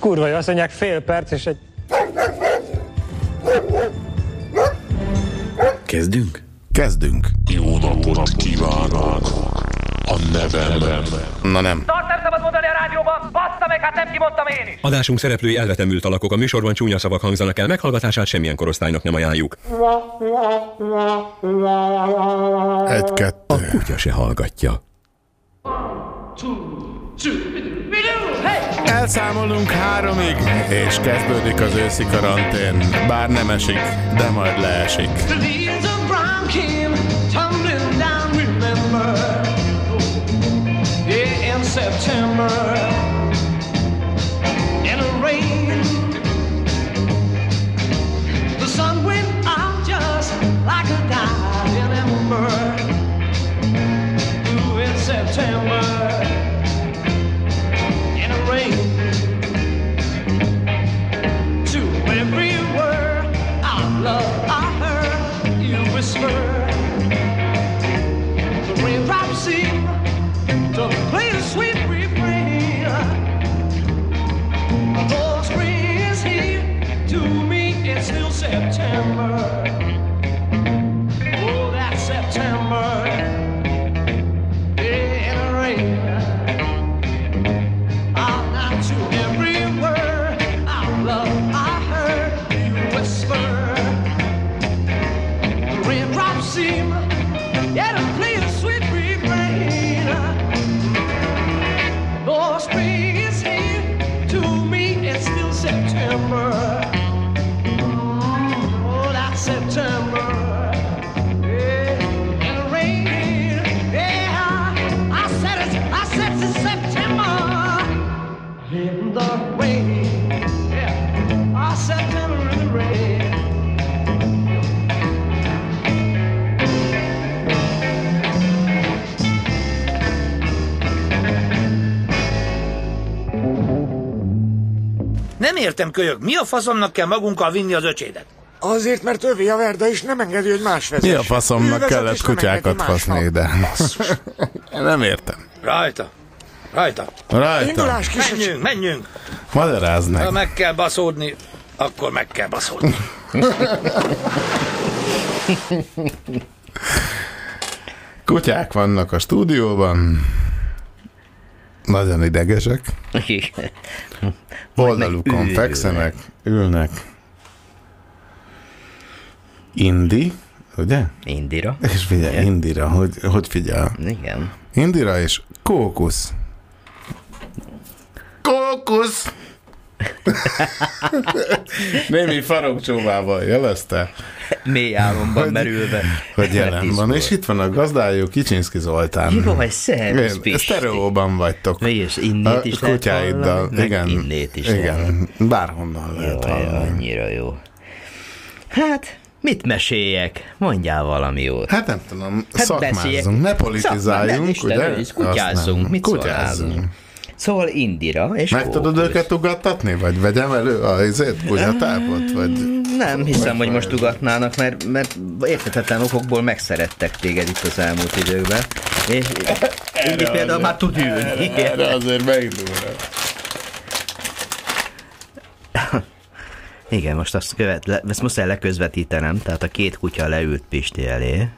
kurva jó, azt mondják fél perc, és egy... Kezdünk? Kezdünk. Jó napot kívánok! A nevem Na nem. Azt nem szabad mondani a rádióban, bassza meg, hát nem kimondtam én is. Adásunk szereplői elvetemült alakok, a műsorban csúnya szavak hangzanak el, meghallgatását semmilyen korosztálynak nem ajánljuk. Egy, kettő. A kutya se hallgatja. Elszámolunk háromig, és kezdődik az őszi karantén. Bár nem esik, de majd leesik. September. Értem, kölyök, mi a faszomnak kell magunkkal vinni az öcsédet? Azért, mert övé a verda, és nem engedi, hogy más vezesse. Mi a faszomnak kellett kutyákat faszni ide? Nem értem. Rajta. Rajta. Rajta. Indulás, kis Menjünk, menjünk. Magyarázd Ha meg. meg kell baszódni, akkor meg kell baszódni. Kutyák vannak a stúdióban. Nagyon idegesek. Oldalukon ülnek. fekszenek, ülnek. Indi, ugye? Indira. És figyelj, Indira, hogy, hogy figyel? Igen. Indira és Kókusz. Kókusz! Némi farokcsóvával jelezte, Mély álomban Hogy- merülve. hogy jelen van. És itt van a gazdájuk, Kicsinszki Zoltán. Jaj, szervusz. Sztereóban vagytok. Mi is innét is a lehet kutyáiddal. meg Igen, innét is lehet. igen. Bárhonnan lehet Jaj, hallani. annyira jó. Hát, mit meséljek? Mondjál valami jót. Hát nem tudom, Hát szakmázzunk, beszéljek. ne Szakmá- politizáljunk, nem, Isten ugye? kutyázzunk, nem. mit Kutyázzunk. szólnálunk? Szóval Indira és Meg tudod őket ugattatni? Vagy vegyem elő a izét, kutyatápot? Vagy... Nem hiszem, hogy most ugatnának, mert, mert érthetetlen okokból megszerettek téged itt az elmúlt időkben. És Indi például már tud ülni. Erre azért megdúl. Igen, most azt követ, le, ezt muszáj leközvetítenem, tehát a két kutya leült Pisti elé.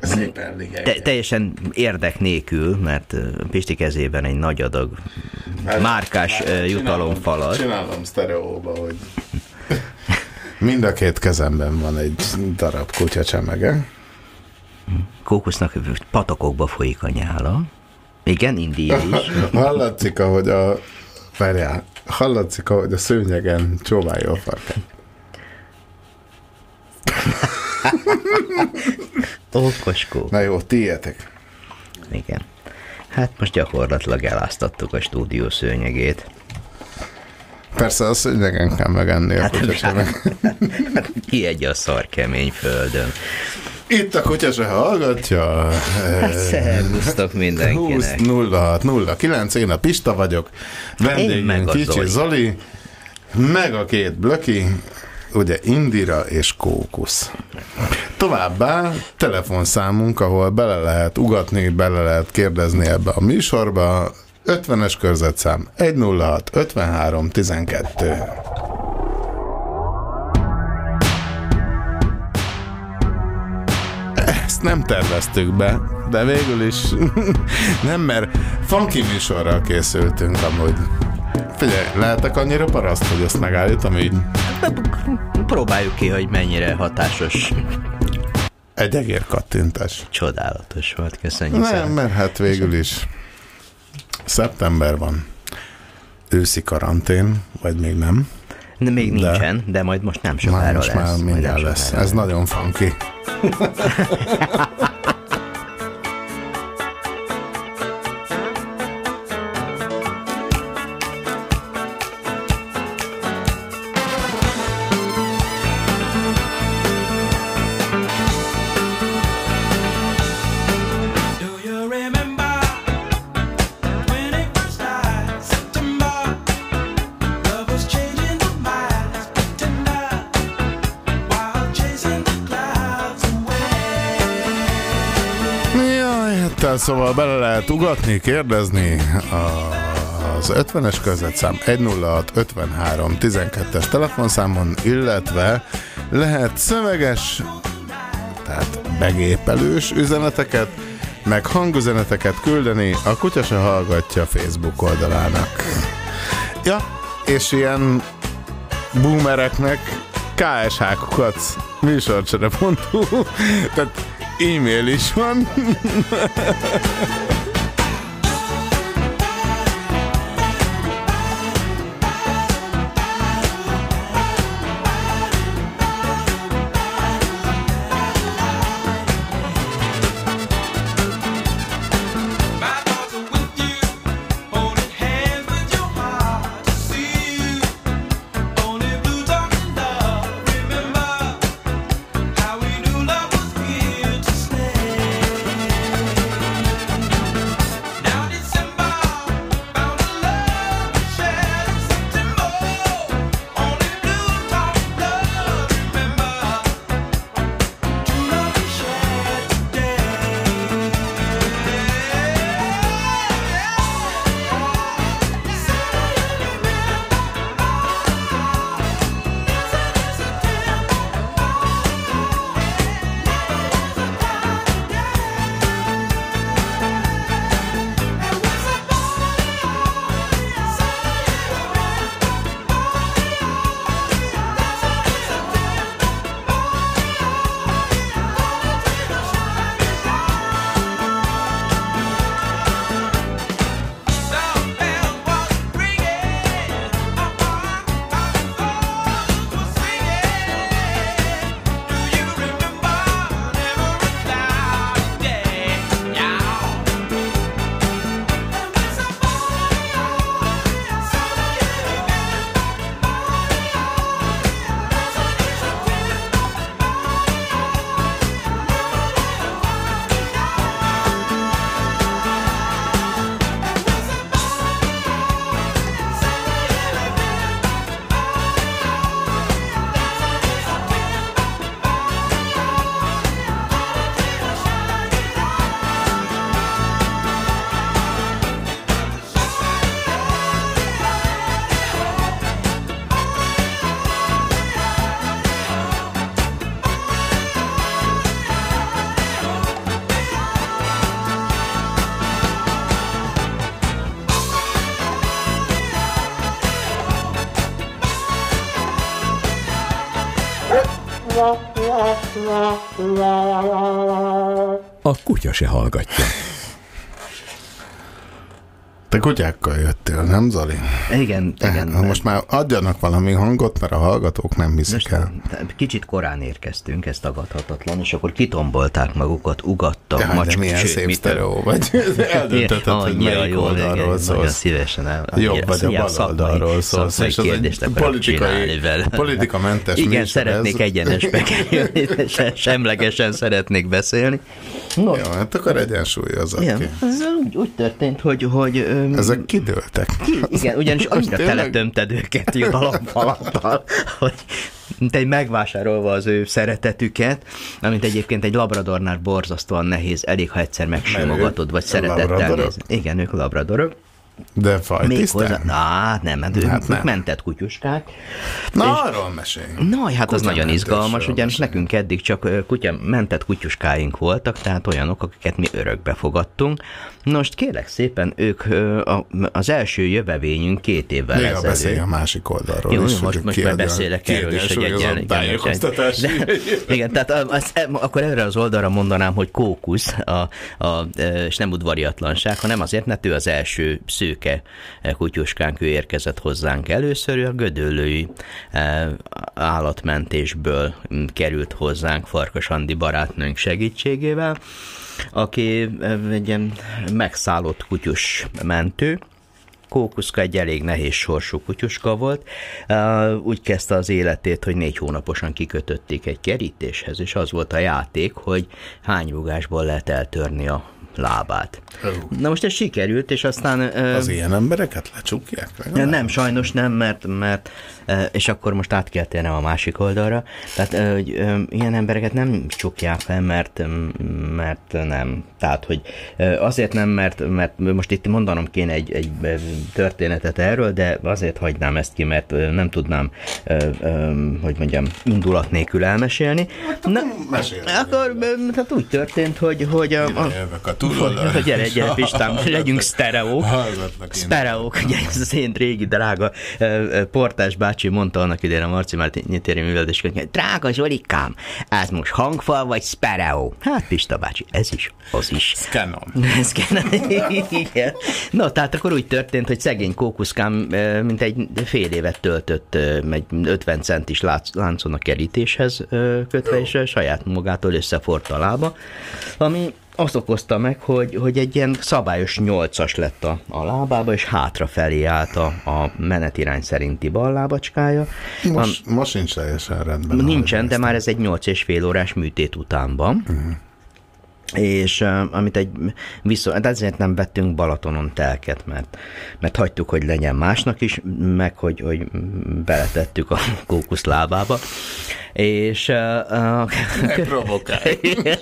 Szépen Te, teljesen érdek nélkül, mert Pisti kezében egy nagy adag márkás ö, jutalomfalat. Csinálom sztereóba, hogy mind a két kezemben van egy darab kutya csemege. Kókusznak patakokba folyik a nyála. Igen, India is. Hallatszik, ahogy a... Várjál, hallatszik, ahogy a szőnyegen csóválja a farkát. Okos kókusz. Na jó, tiétek. Igen. Hát most gyakorlatilag eláztattuk a stúdió szőnyegét. Persze a szőnyegen kell megenni a Hát, kutya csemege. Ki egy a szar kemény földön. Itt a kutya se hallgatja. Hát szervusztok 20 mindenkinek. 06 09, én a Pista vagyok, vendégünk a Kicsi. Zoli, meg a két blöki, ugye Indira és Kókusz. Továbbá telefonszámunk, ahol bele lehet ugatni, bele lehet kérdezni ebbe a műsorba, 50-es körzetszám 106 53 12. Ezt nem terveztük be, de végül is nem, mert funky műsorral készültünk amúgy. Figyelj, lehetek annyira paraszt, hogy ezt megállítom így? Próbáljuk ki, hogy mennyire hatásos. Egy egér kattintás. Csodálatos volt, köszönjük Nem, szépen. mert hát végül is szeptember van. Őszi karantén, vagy még nem. De még De- nincsen, de majd most nem Már sokára most lesz. már mindjárt lesz. sokára Ez nagyon funky. szóval bele lehet ugatni, kérdezni az 50-es közvetszám 106 53 12-es telefonszámon, illetve lehet szöveges, tehát begépelős üzeneteket, meg hangüzeneteket küldeni a Kutya se hallgatja Facebook oldalának. Ja, és ilyen boomereknek kshkukat műsorcsere.hu tehát e-mail is van. Kutya se hallgatja. Te kutyákkal jöttél, nem Zoli? Igen, igen. Na, most már adjanak valami hangot, mert a hallgatók nem hiszik Most el. kicsit korán érkeztünk, ez tagadhatatlan, és akkor kitombolták magukat, ugattak. Jaj, de milyen szép mit sztereó vagy. Eldöntötted, hogy Annyira melyik jól, oldalról igen, Nagyon szólsz. szívesen el. Jobb vagy a bal oldalról szólsz. szakmai és az egy politikai, politikamentes Igen, szeretnék ez. egyenesbe kerülni, se- semlegesen szeretnék beszélni. No, Jó, hát akkor egyensúlyozzak igen, ki. ez úgy, úgy történt, hogy, hogy öm, Ezek kidőltek. ki, igen, ugyanis annyira teletömted őket jutalomfalattal, hogy mint egy megvásárolva az ő szeretetüket, amit egyébként egy labradornál borzasztóan nehéz, elég ha egyszer megsimogatod, vagy szeretettel. Igen, ők labradorok. De fajtisztán? Á, nem, hát, Hát nem. mentett kutyuskák. Na, és- arról mesélj. Na, hát az nagyon izgalmas, ugyanis mesélj. nekünk eddig csak kutya, mentett kutyuskáink voltak, tehát olyanok, akiket mi örökbe fogadtunk. Most kérlek szépen, ők a, az első jövevényünk két évvel Néha ezelőtt. beszélj a másik oldalról Jó, is, most, most már beszélek erről is, hogy egyen, igen, tehát az, akkor erre az oldalra mondanám, hogy kókusz, a, a, és nem udvariatlanság, hanem azért, mert ő az első szőke kutyuskánk, ő érkezett hozzánk először, ő a gödöllői e, állatmentésből került hozzánk Farkas Andi barátnőnk segítségével, aki e, egy ilyen megszállott kutyus mentő, Kókuszka egy elég nehéz sorsú kutyuska volt. Uh, Úgy kezdte az életét, hogy négy hónaposan kikötötték egy kerítéshez, és az volt a játék, hogy hány rugásból lehet eltörni a lábát. Na most ez sikerült, és aztán... ö, Az ilyen embereket lecsukják? Ja, nem, sajnos nem, mert, mert ö, és akkor most át kell térnem a másik oldalra. Tehát hogy, ilyen embereket nem csukják fel, mert, mert nem. Tehát, hogy azért nem, mert, mert most itt mondanom kéne egy, egy történetet erről, de azért hagynám ezt ki, mert nem tudnám, hogy mondjam, indulat nélkül elmesélni. Na, mesélj. akkor ö, hát úgy történt, hogy, hogy a, a, a túloldalra. gyere, gyere, Pistám, legyünk sztereók. Sztereók, ugye ez az én régi drága portás bácsi mondta annak idején a Marci Márti téri műveldés, hogy drága Zsolikám, ez most hangfal vagy sztereó? Hát Pista bácsi, ez is, az is. Kell. Igen. No, tehát akkor úgy történt, hogy szegény kókuszkám mint egy fél évet töltött egy 50 centis láncon a kerítéshez kötve, és saját magától összeforta a lába, ami azt okozta meg, hogy, hogy egy ilyen szabályos nyolcas lett a, a lábába, és hátrafelé állt a, a menetirány szerinti bal lábacskája. Most, most nincs teljesen rendben. Nincsen, de már ez egy 8 és fél órás műtét után van. Uh-huh. És uh, amit egy viszont, de ezért nem vettünk Balatonon telket, mert, mert hagytuk, hogy legyen másnak is, meg hogy, hogy beletettük a kókusz lábába. És uh, uh, Ne provokálj.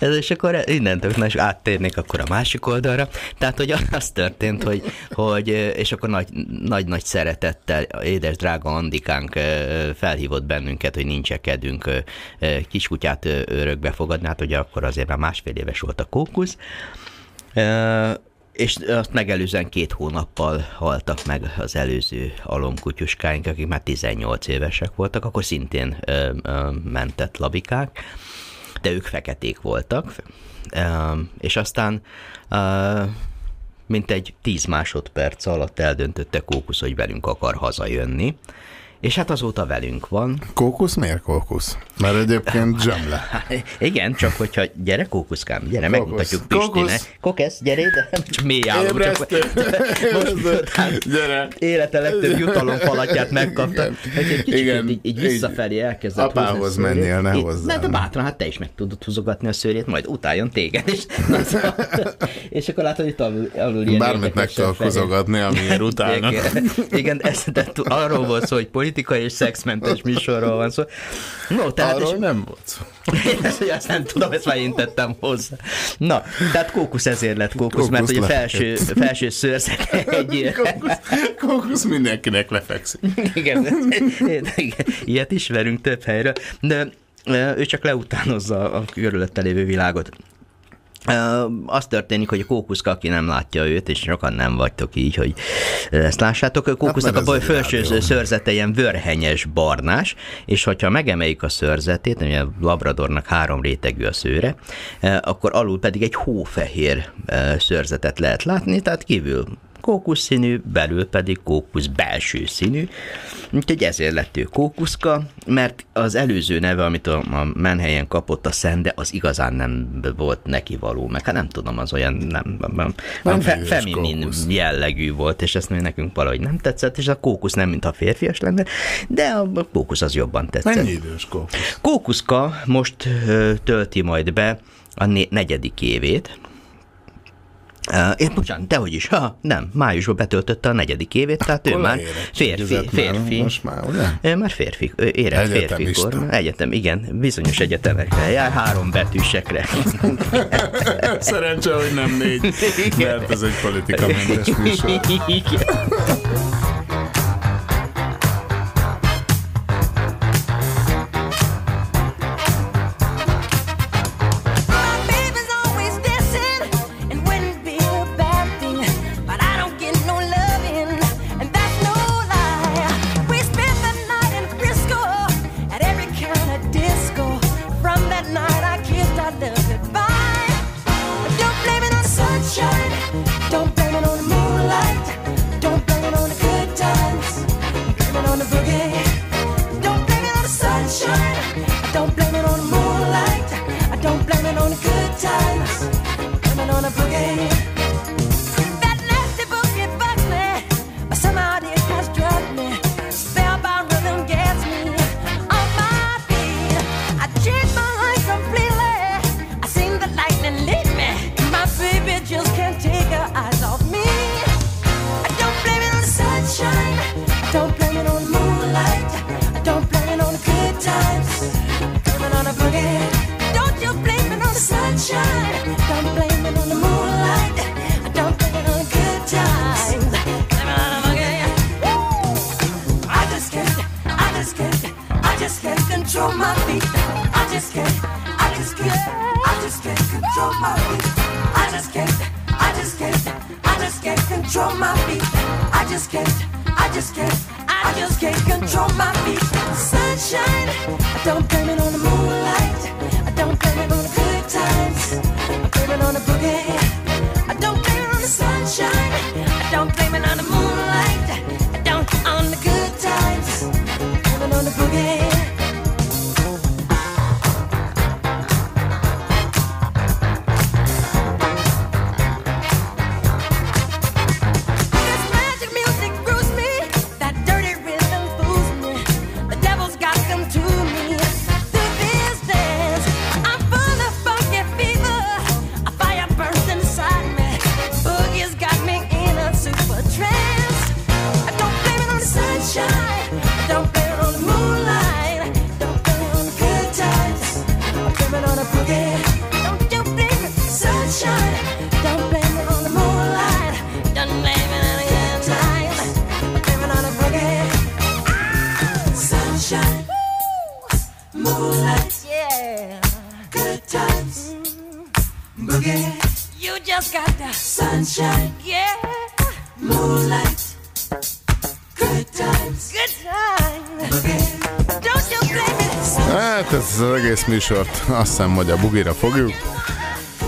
ez, és akkor innentől na, és áttérnék akkor a másik oldalra. Tehát, hogy az történt, hogy, hogy és akkor nagy, nagy-nagy szeretettel édes drága Andikánk felhívott bennünket, hogy nincs kedünk kiskutyát örökbe fogadni, hát ugye akkor azért már másfél éves volt a kókusz. És azt megelőzően két hónappal haltak meg az előző alomkutyuskáink, akik már 18 évesek voltak, akkor szintén mentett labikák de ők feketék voltak, és aztán mint egy 10 másodperc alatt eldöntötte Kókusz, hogy velünk akar hazajönni, és hát azóta velünk van. Kókusz miért kókusz? Mert egyébként zsemle. Hát, Igen, csak hogyha gyere kókuszkám, gyere, Kókusz. megmutatjuk. Pistinek. Kokesz, gyere ide, csak mély. Csak, Ébresztő. most, hát, Gyere. élete legtöbb jutalom falatját megkapta. Igen. Egy kicsit Igen. így, így visszafelé elkezdett Apához menjél, ne. Na, de bátran, hát te is meg tudod húzogatni a szőrét, majd utáljon téged is. Na, szóval- és akkor látod, hogy itt alul, alul ilyen Bármit meg tudok húzogatni, amiért utálnak. Igen, igen ez, de arról volt szó, hogy politikai és szexmentes műsorról van szó. No, tehát, Arról és, nem volt szó. ezt, nem tudom, ezt már én tettem hozzá. Na, tehát kókusz ezért lett kókusz, Kókusz mert hogy a felső, felső szőrzete egy... Kókusz, kókusz mindenkinek lefekszik. igen, igen, ilyet ismerünk több helyről, de ő csak leutánozza a körülötte lévő világot. Az történik, hogy a kókuszka, aki nem látja őt, és sokan nem vagytok így, hogy ezt lássátok, a kókusznak mert a baj felső rádió. szőrzete ilyen vörhenyes barnás, és hogyha megemeljük a szőrzetét, ugye a labradornak három rétegű a szőre, akkor alul pedig egy hófehér eh, szőrzetet lehet látni, tehát kívül kókusz színű, belül pedig kókusz belső színű. Úgyhogy ezért lett ő kókuszka, mert az előző neve, amit a, a menhelyen kapott a szende, az igazán nem volt neki való, meg hát nem tudom, az olyan nem, nem, nem, nem fe, feminin kókusz. jellegű volt, és ezt nekünk valahogy nem tetszett, és a kókusz nem, mintha férfias lenne, de a kókusz az jobban tetszett. Mennyi idős kókusz? Kókuszka most ö, tölti majd be a né- negyedik évét, Uh, én bocsánat, dehogy is, ha, nem, májusban betöltötte a negyedik évét, tehát ő Hol már leérettségizett férfi, már? férfi. Most már, ugye? Ő már férfi, ő érett férfikor. Egyetem, igen, bizonyos egyetemekre jár, három betűsekre. Szerencse, hogy nem négy, mert ez egy politikamentes műsor. Egész műsort azt hiszem, hogy a bugira fogjuk.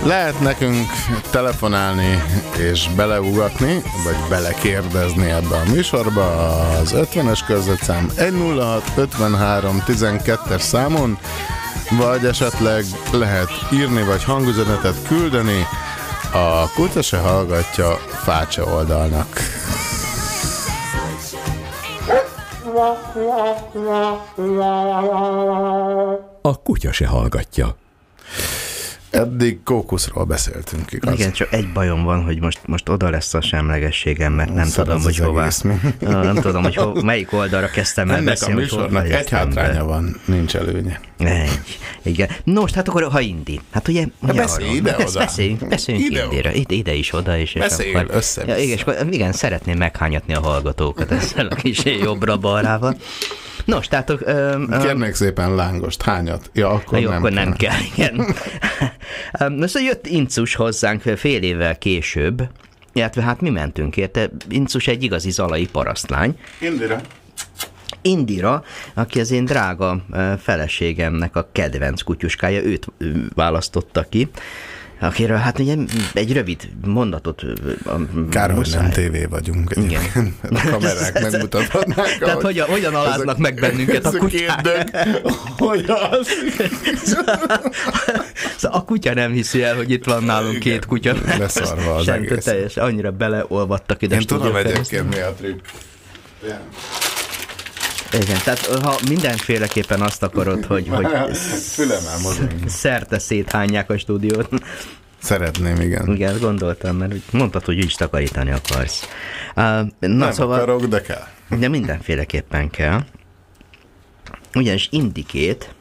Lehet nekünk telefonálni és beleugatni, vagy belekérdezni ebbe a műsorba az 50-es körzetszám 106 53 12-es számon, vagy esetleg lehet írni, vagy hangüzenetet küldeni a Kutya se hallgatja Fácsa oldalnak. A kutya se hallgatja. Eddig kókuszról beszéltünk, igaz? Igen, csak egy bajom van, hogy most, most oda lesz a semlegességem, mert nem Szar tudom, hogy mi? nem tudom, hogy ho, melyik oldalra kezdtem el Ennek a beszélni, hogy hol műsornak egy fejeztem be. hátránya van, nincs előnye. Egy. Igen. Nos, hát akkor ha indi. Hát ugye... ugye beszélj arról- ide-oda. Besz- Beszéljünk, beszéljünk Ide-oda. indire. Ide, ide is oda is. és Beszéljél akkor- össze-vissza. Ja, igen, és akkor, igen, szeretném meghányatni a hallgatókat ezzel a kis jobbra-balrával. Nos, tehát... Ö, ö, Kérnék szépen lángost, hányat? Ja, akkor jó, nem akkor nem kell. kell, igen. Na szóval jött Incus hozzánk fél évvel később, illetve hát mi mentünk érte. Incus egy igazi zalai parasztlány. Indira. Indira, aki az én drága feleségemnek a kedvenc kutyuskája, őt választotta ki, akiről hát ugye egy rövid mondatot Kár, hogy nem tévé vagyunk Igen. egyébként. A kamerák megmutathatnák. Tehát ahogy hogyan, hogyan aláznak meg bennünket a kutyák? Hogy az? Szóval a kutya nem hiszi el, hogy itt van nálunk Igen. két kutya. Leszarva az Sem, egész. teljesen annyira beleolvadtak ide. Én tudom egyébként mi a trükk. Ja. Igen, tehát ha mindenféleképpen azt akarod, hogy, hogy szerte széthányják a stúdiót, Szeretném, igen. Igen, gondoltam, mert mondtad, hogy úgyis takarítani akarsz. Na, Nem szóval, akarok, de kell. de mindenféleképpen kell. Ugyanis Indikét,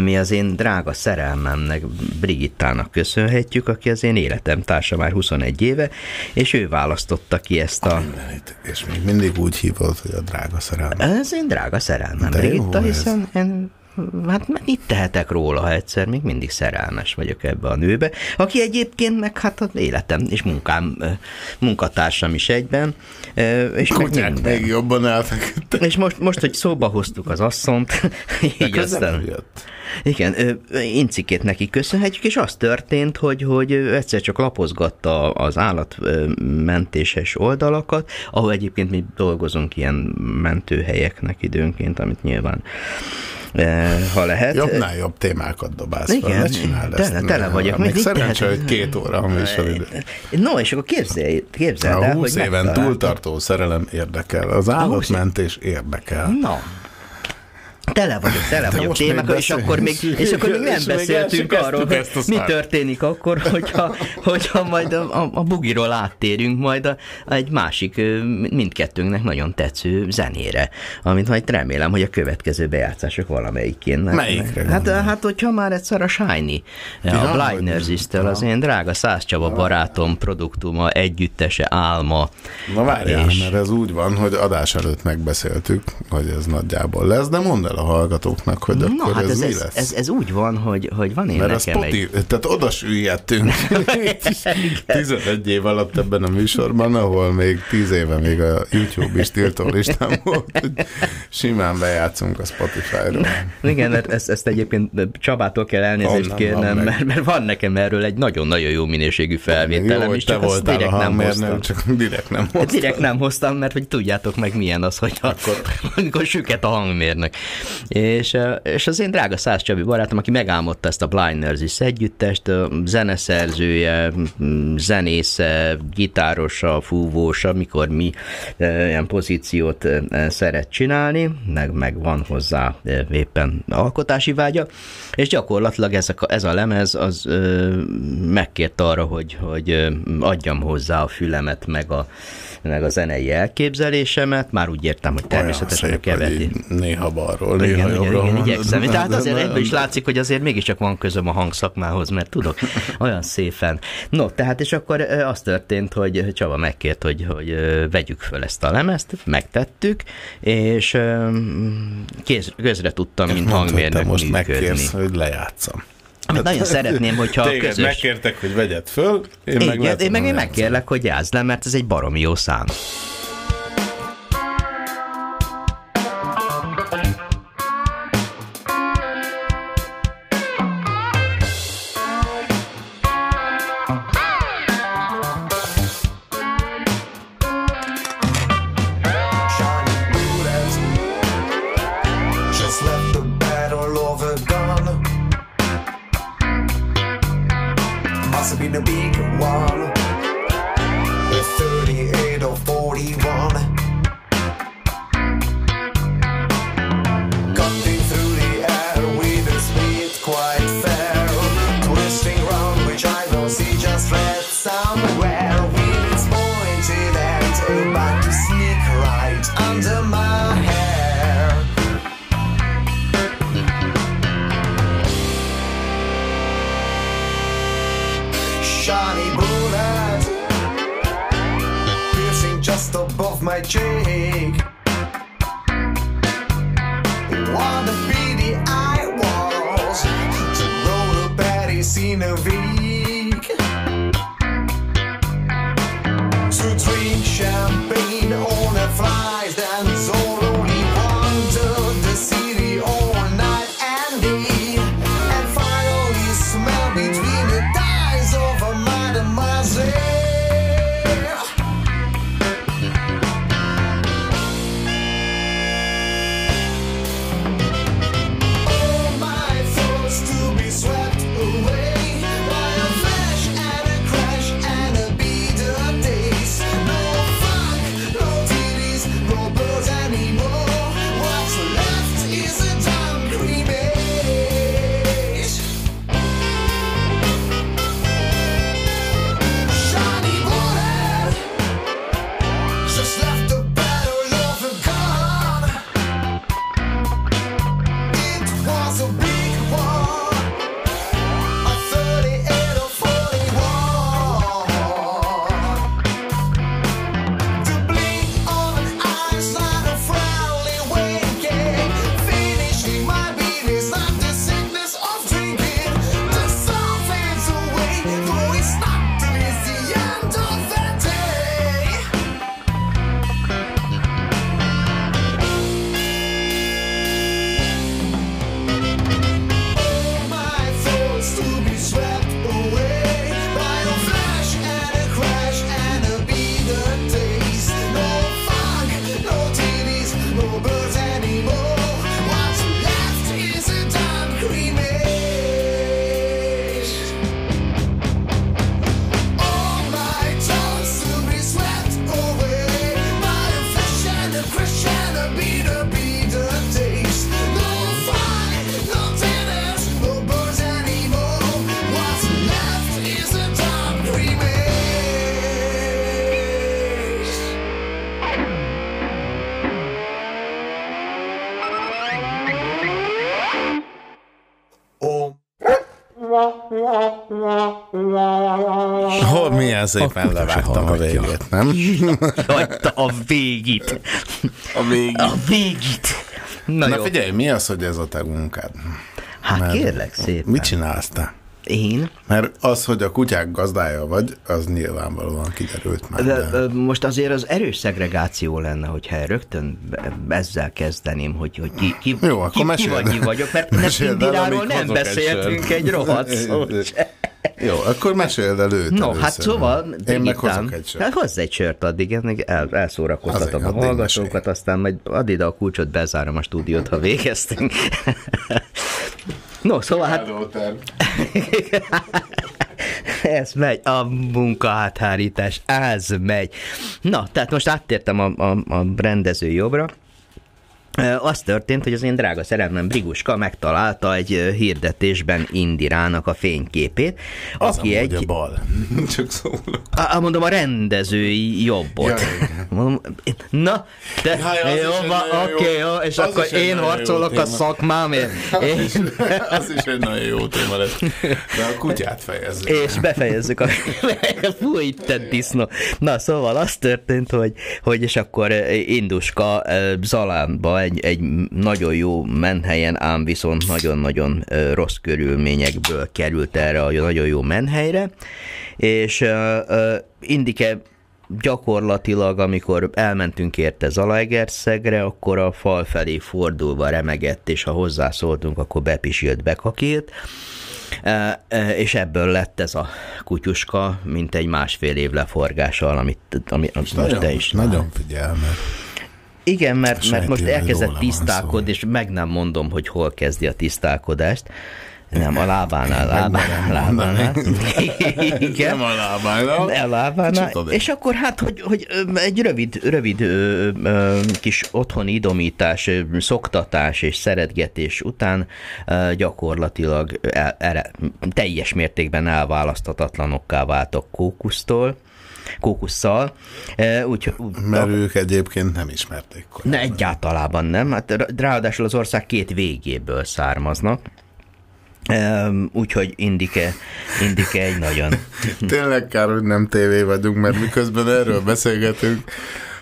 mi az én drága szerelmemnek, Brigittának köszönhetjük, aki az én életem társa már 21 éve, és ő választotta ki ezt a... Mindenit. És még mindig úgy hívod, hogy a drága szerelem. Ez én drága szerelmem, De jó Brigitta, ez. hiszen én, hát itt tehetek róla, ha egyszer még mindig szerelmes vagyok ebbe a nőbe, aki egyébként meg hát az életem és munkám, munkatársam is egyben, és meg Kutyák minden. még jobban elfeküdtek. És most, most, hogy szóba hoztuk az asszont, így aztán... Igen, incikét neki köszönhetjük, és az történt, hogy, hogy egyszer csak lapozgatta az állatmentéses oldalakat, ahol egyébként mi dolgozunk ilyen mentőhelyeknek időnként, amit nyilván ha lehet. Jobbnál jobb témákat dobálsz Igen, fel, ne csináld tele- ezt. tele vagyok. Még mit szerencsé, hogy két óra a műsoridő. No, és akkor képzelj, képzeld el, 20 hogy éven megtaláltam. túltartó szerelem érdekel. Az állatmentés érdekel. Na, tele vagyok, tele vagyok még témákkal, és akkor még, és akkor még nem még beszéltünk sem arról, hogy a mi történik akkor, hogyha, hogyha majd a, a, a bugiról áttérünk majd a, egy másik mindkettőnknek nagyon tetsző zenére, amit majd remélem, hogy a következő bejátszások valamelyikén. Melyikre Hát, gondol? hát, hogyha már egyszer a Shiny, a Blind Nurses-től, az én drága Szász Csaba barátom, produktuma, együttese, álma. Na várjál, És- mert ez úgy van, hogy adás előtt megbeszéltük, hogy ez nagyjából lesz, de mondd el a hallgatóknak, hogy Na, akkor hát ez, ez, mi lesz. ez, ez, úgy van, hogy, hogy van én mert a nekem egy... Spotify, tehát oda süllyedtünk 11 év alatt ebben a műsorban, ahol még 10 éve még a YouTube is tiltó listán volt, hogy simán bejátszunk a Spotify-ról. Igen, mert ezt, ezt egyébként Csabától kell elnézést Onnan kérnem, mert, mert van nekem erről egy nagyon-nagyon jó minőségű Jó, felvételem, hogy és csak azt a direkt nem hoztam. csak direkt nem hoztam. Direkt nem hoztam, mert hogy tudjátok meg milyen az, hogy akkor, amikor süket a hangmérnök. És, és az én drága Szász Csabi barátom, aki megálmodta ezt a Blind Nurses együttest, zeneszerzője, zenésze, gitárosa, fúvósa, amikor mi ilyen pozíciót szeret csinálni, meg, meg van hozzá éppen alkotási vágya, és gyakorlatilag ez a, ez a lemez az megkért arra, hogy, hogy adjam hozzá a fülemet, meg a, meg a zenei elképzelésemet, már úgy értem, hogy természetesen a Olyan szép, hogy keveti. Néha balról, néha Igen, igen, jobbról. igen, mondod. igyekszem. Tehát azért De- ebből is látszik, hogy azért mégiscsak van közöm a hangszakmához, mert tudok olyan szépen. No, tehát és akkor az történt, hogy Csaba megkért, hogy, hogy vegyük föl ezt a lemezt, megtettük, és kéz, közre tudtam, mint hangmérnök most működni. megkérsz, hogy lejátszam. Amit nagyon szeretném, hogyha Téged közös... megkértek, hogy vegyed föl, én meg Igen, le én meg én megkérlek, hogy játszd le, mert ez egy baromi jó szám. Szépen levágtam a végét, nem? Hagyta a végit. A végét. A végit. Na, Na jó. figyelj, mi az, hogy ez a te munkád? Hát Mert kérlek szépen. Mit csinálsz te? Én? Mert az, hogy a kutyák gazdája vagy, az nyilvánvalóan kiderült már. De, De... most azért az erős szegregáció lenne, hogyha rögtön ezzel kezdeném, hogy, hogy ki, ki, Jó, akkor ki, ki meséld. vagy, ki vagyok, mert Meséld amíg nem beszéltünk egy rohadt szót. Jó, akkor meséld el őt No, először. hát szóval, Én meg hozok egy sört. Hát hozz egy sört addig, én el, elszórakoztatom Azért, a addig hallgatókat, aztán majd add ide a kulcsot, bezárom a stúdiót, ha végeztünk. No, szóval hát ez megy, a munkahátárítás, ez megy. Na, tehát most áttértem a, a, a rendező jobbra. Az történt, hogy az én drága szerelmem Briguska megtalálta egy hirdetésben Indirának a fényképét, Az aki egy... a bal. Csak szólok. Á, mondom, a rendezői jobbot. Ja. Mondom, Na, de Ja, jó, van, nagyon jó- oké, és az akkor én harcolok a szakmámért. Én, Az is, az is egy nagyon jó téma lesz. De a kutyát fejezzük. és befejezzük a... Fúj, te disznó. Na, szóval az történt, hogy, hogy és akkor Induska Zalánba egy, egy nagyon jó menhelyen, ám viszont nagyon-nagyon rossz körülményekből került erre a nagyon jó menhelyre, és Indike gyakorlatilag, amikor elmentünk érte Zalaegerszegre, akkor a fal felé fordulva remegett, és ha hozzászóltunk, akkor bepisilt, bekakilt. És ebből lett ez a kutyuska, mint egy másfél év leforgással, amit, amit most Nagyon, te is. nagyon figyelme. Igen, mert, mert most elkezdett tisztálkodni, és meg nem mondom, hogy hol kezdi a tisztálkodást. Nem, a lábánál, lábánál, lábánál. Igen. Nem a lábánál. A lábánál. És akkor hát, hogy, hogy egy rövid, rövid ö, ö, kis otthoni idomítás, szoktatás és szeretgetés után ö, gyakorlatilag el, erre, teljes mértékben elválaszthatatlanokká váltak kókusztól, kókusszal. Ö, Úgy, Mert ők egyébként nem ismerték korábban. ne, egyáltalában nem. Hát rá- ráadásul az ország két végéből származnak. Um, úgyhogy Indike, Indike egy nagyon... Tényleg kár, hogy nem tévé vagyunk, mert miközben erről beszélgetünk,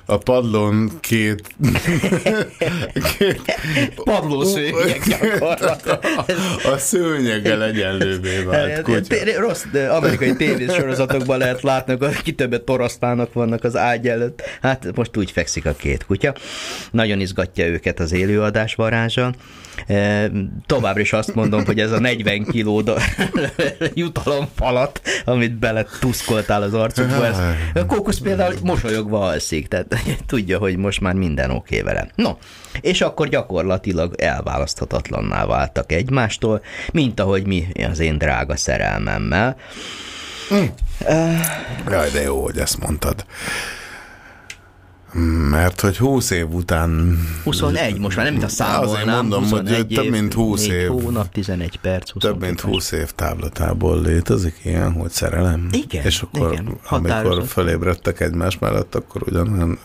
a padlón két... két Padlószőnyeg gyakorlatilag. a szőnyeggel egyenlővé vált kutya. Rossz amerikai tévésorozatokban lehet látni, hogy ki többet torosztánok vannak az ágy előtt. Hát most úgy fekszik a két kutya. Nagyon izgatja őket az élőadás varázsa. E, Továbbra is azt mondom, hogy ez a 40 kiló jutalomfalat, amit bele tuszkoltál az arcukba, ez, a kókusz például mosolyogva alszik, tehát tudja, hogy most már minden oké vele. No, és akkor gyakorlatilag elválaszthatatlanná váltak egymástól, mint ahogy mi az én drága szerelmemmel. Jaj, de jó, hogy ezt mondtad. Mert hogy 20 év után 21, most már nem mint a számolnám. Azért mondom, hogy 21 több mint 20 négy év. hónap, 11 perc, 22 több mint 20 év távlatából létezik ilyen, hogy szerelem. Igen, És akkor, igen, amikor fölébredtek egymás mellett, akkor ugyanolyan...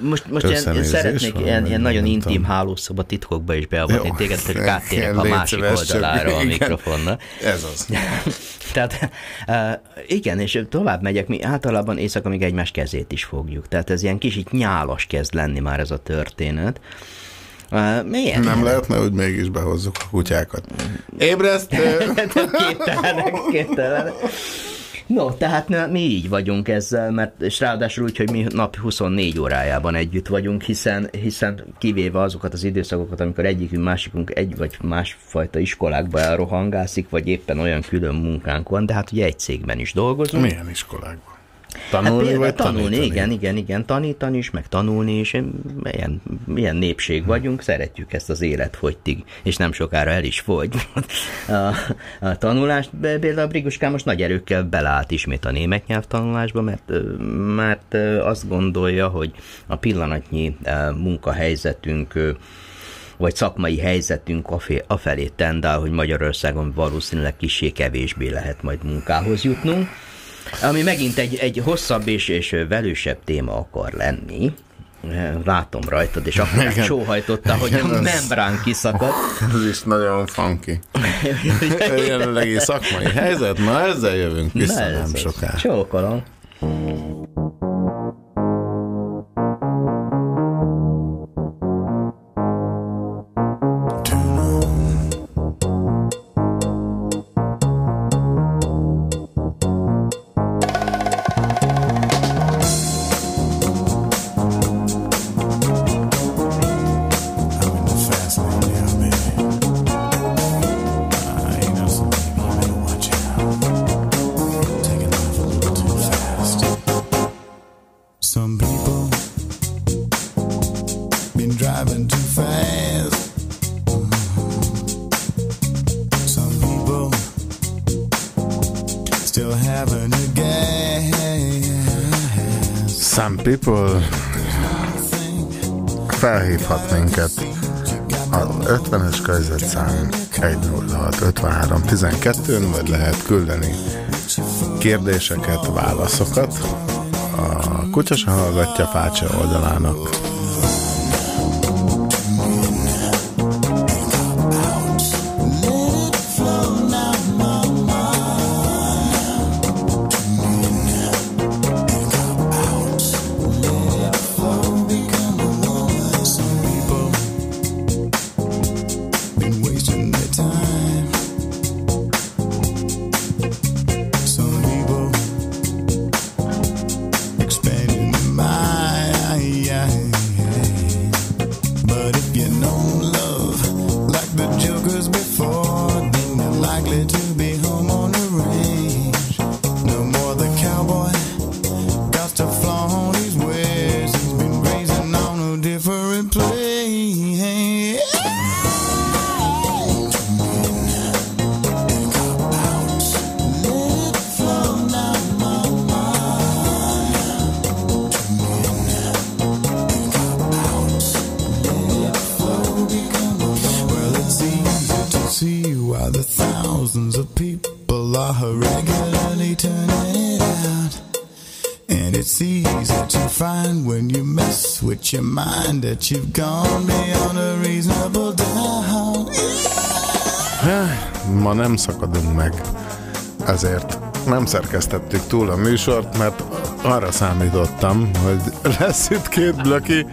Most, most ilyen, szeretnék van, ilyen, ilyen nagyon intim hálószoba titkokba is beavatni Jó. téged, hogy áttérek a másik oldalára a mikrofonnal. Ez az. Tehát igen, és tovább megyek, mi általában éjszaka még egymás kezét is fogjuk. Tehát ez ilyen kicsit nyálas kezd lenni már ez a történet. Uh, milyen? Nem lehetne, hogy mégis behozzuk a kutyákat. Ébresztő! Képtelenek, képtelenek. No, tehát mi így vagyunk ezzel, mert és ráadásul úgy, hogy mi napi 24 órájában együtt vagyunk, hiszen, hiszen kivéve azokat az időszakokat, amikor egyikünk, másikunk egy vagy másfajta iskolákba elrohangászik, vagy éppen olyan külön munkánk van, de hát ugye egy cégben is dolgozunk. Milyen iskolákban? Tanulni például vagy tanulni, tanítani? igen, igen, igen, tanítani is, meg tanulni is. Milyen, milyen népség vagyunk, szeretjük ezt az életfogytig, és nem sokára el is fogy. A, a tanulást, például a Briguskám most nagy erőkkel beleállt ismét a német nyelv tanulásba, mert, mert azt gondolja, hogy a pillanatnyi munkahelyzetünk vagy szakmai helyzetünk afelé tendál, hogy Magyarországon valószínűleg kissé kevésbé lehet majd munkához jutnunk, ami megint egy, egy hosszabb és, és velősebb téma akar lenni. Látom rajtad, és akkor Igen. sóhajtotta, hogy Igen, a az- membrán kiszakadt. Ez is nagyon funky. Jelenlegi szakmai helyzet, na ezzel jövünk vissza Na, nem az. sokára. Csókolom. People felhívhat minket a 50-es körzetszám 106 53 12-n, vagy lehet küldeni kérdéseket, válaszokat a Kutyasa hallgatja Fácsa oldalának. Ezért nem szerkesztettük túl a műsort, mert arra számítottam, hogy lesz itt két blöki,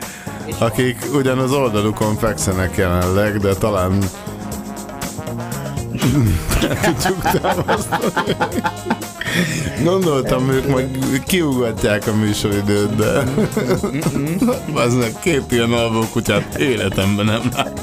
akik ugyan az oldalukon fekszenek jelenleg, de talán tudjuk támasztani. Gondoltam, ők majd kiugatják a műsoridőt, de az meg két ilyen alvókutyát életemben nem láttam.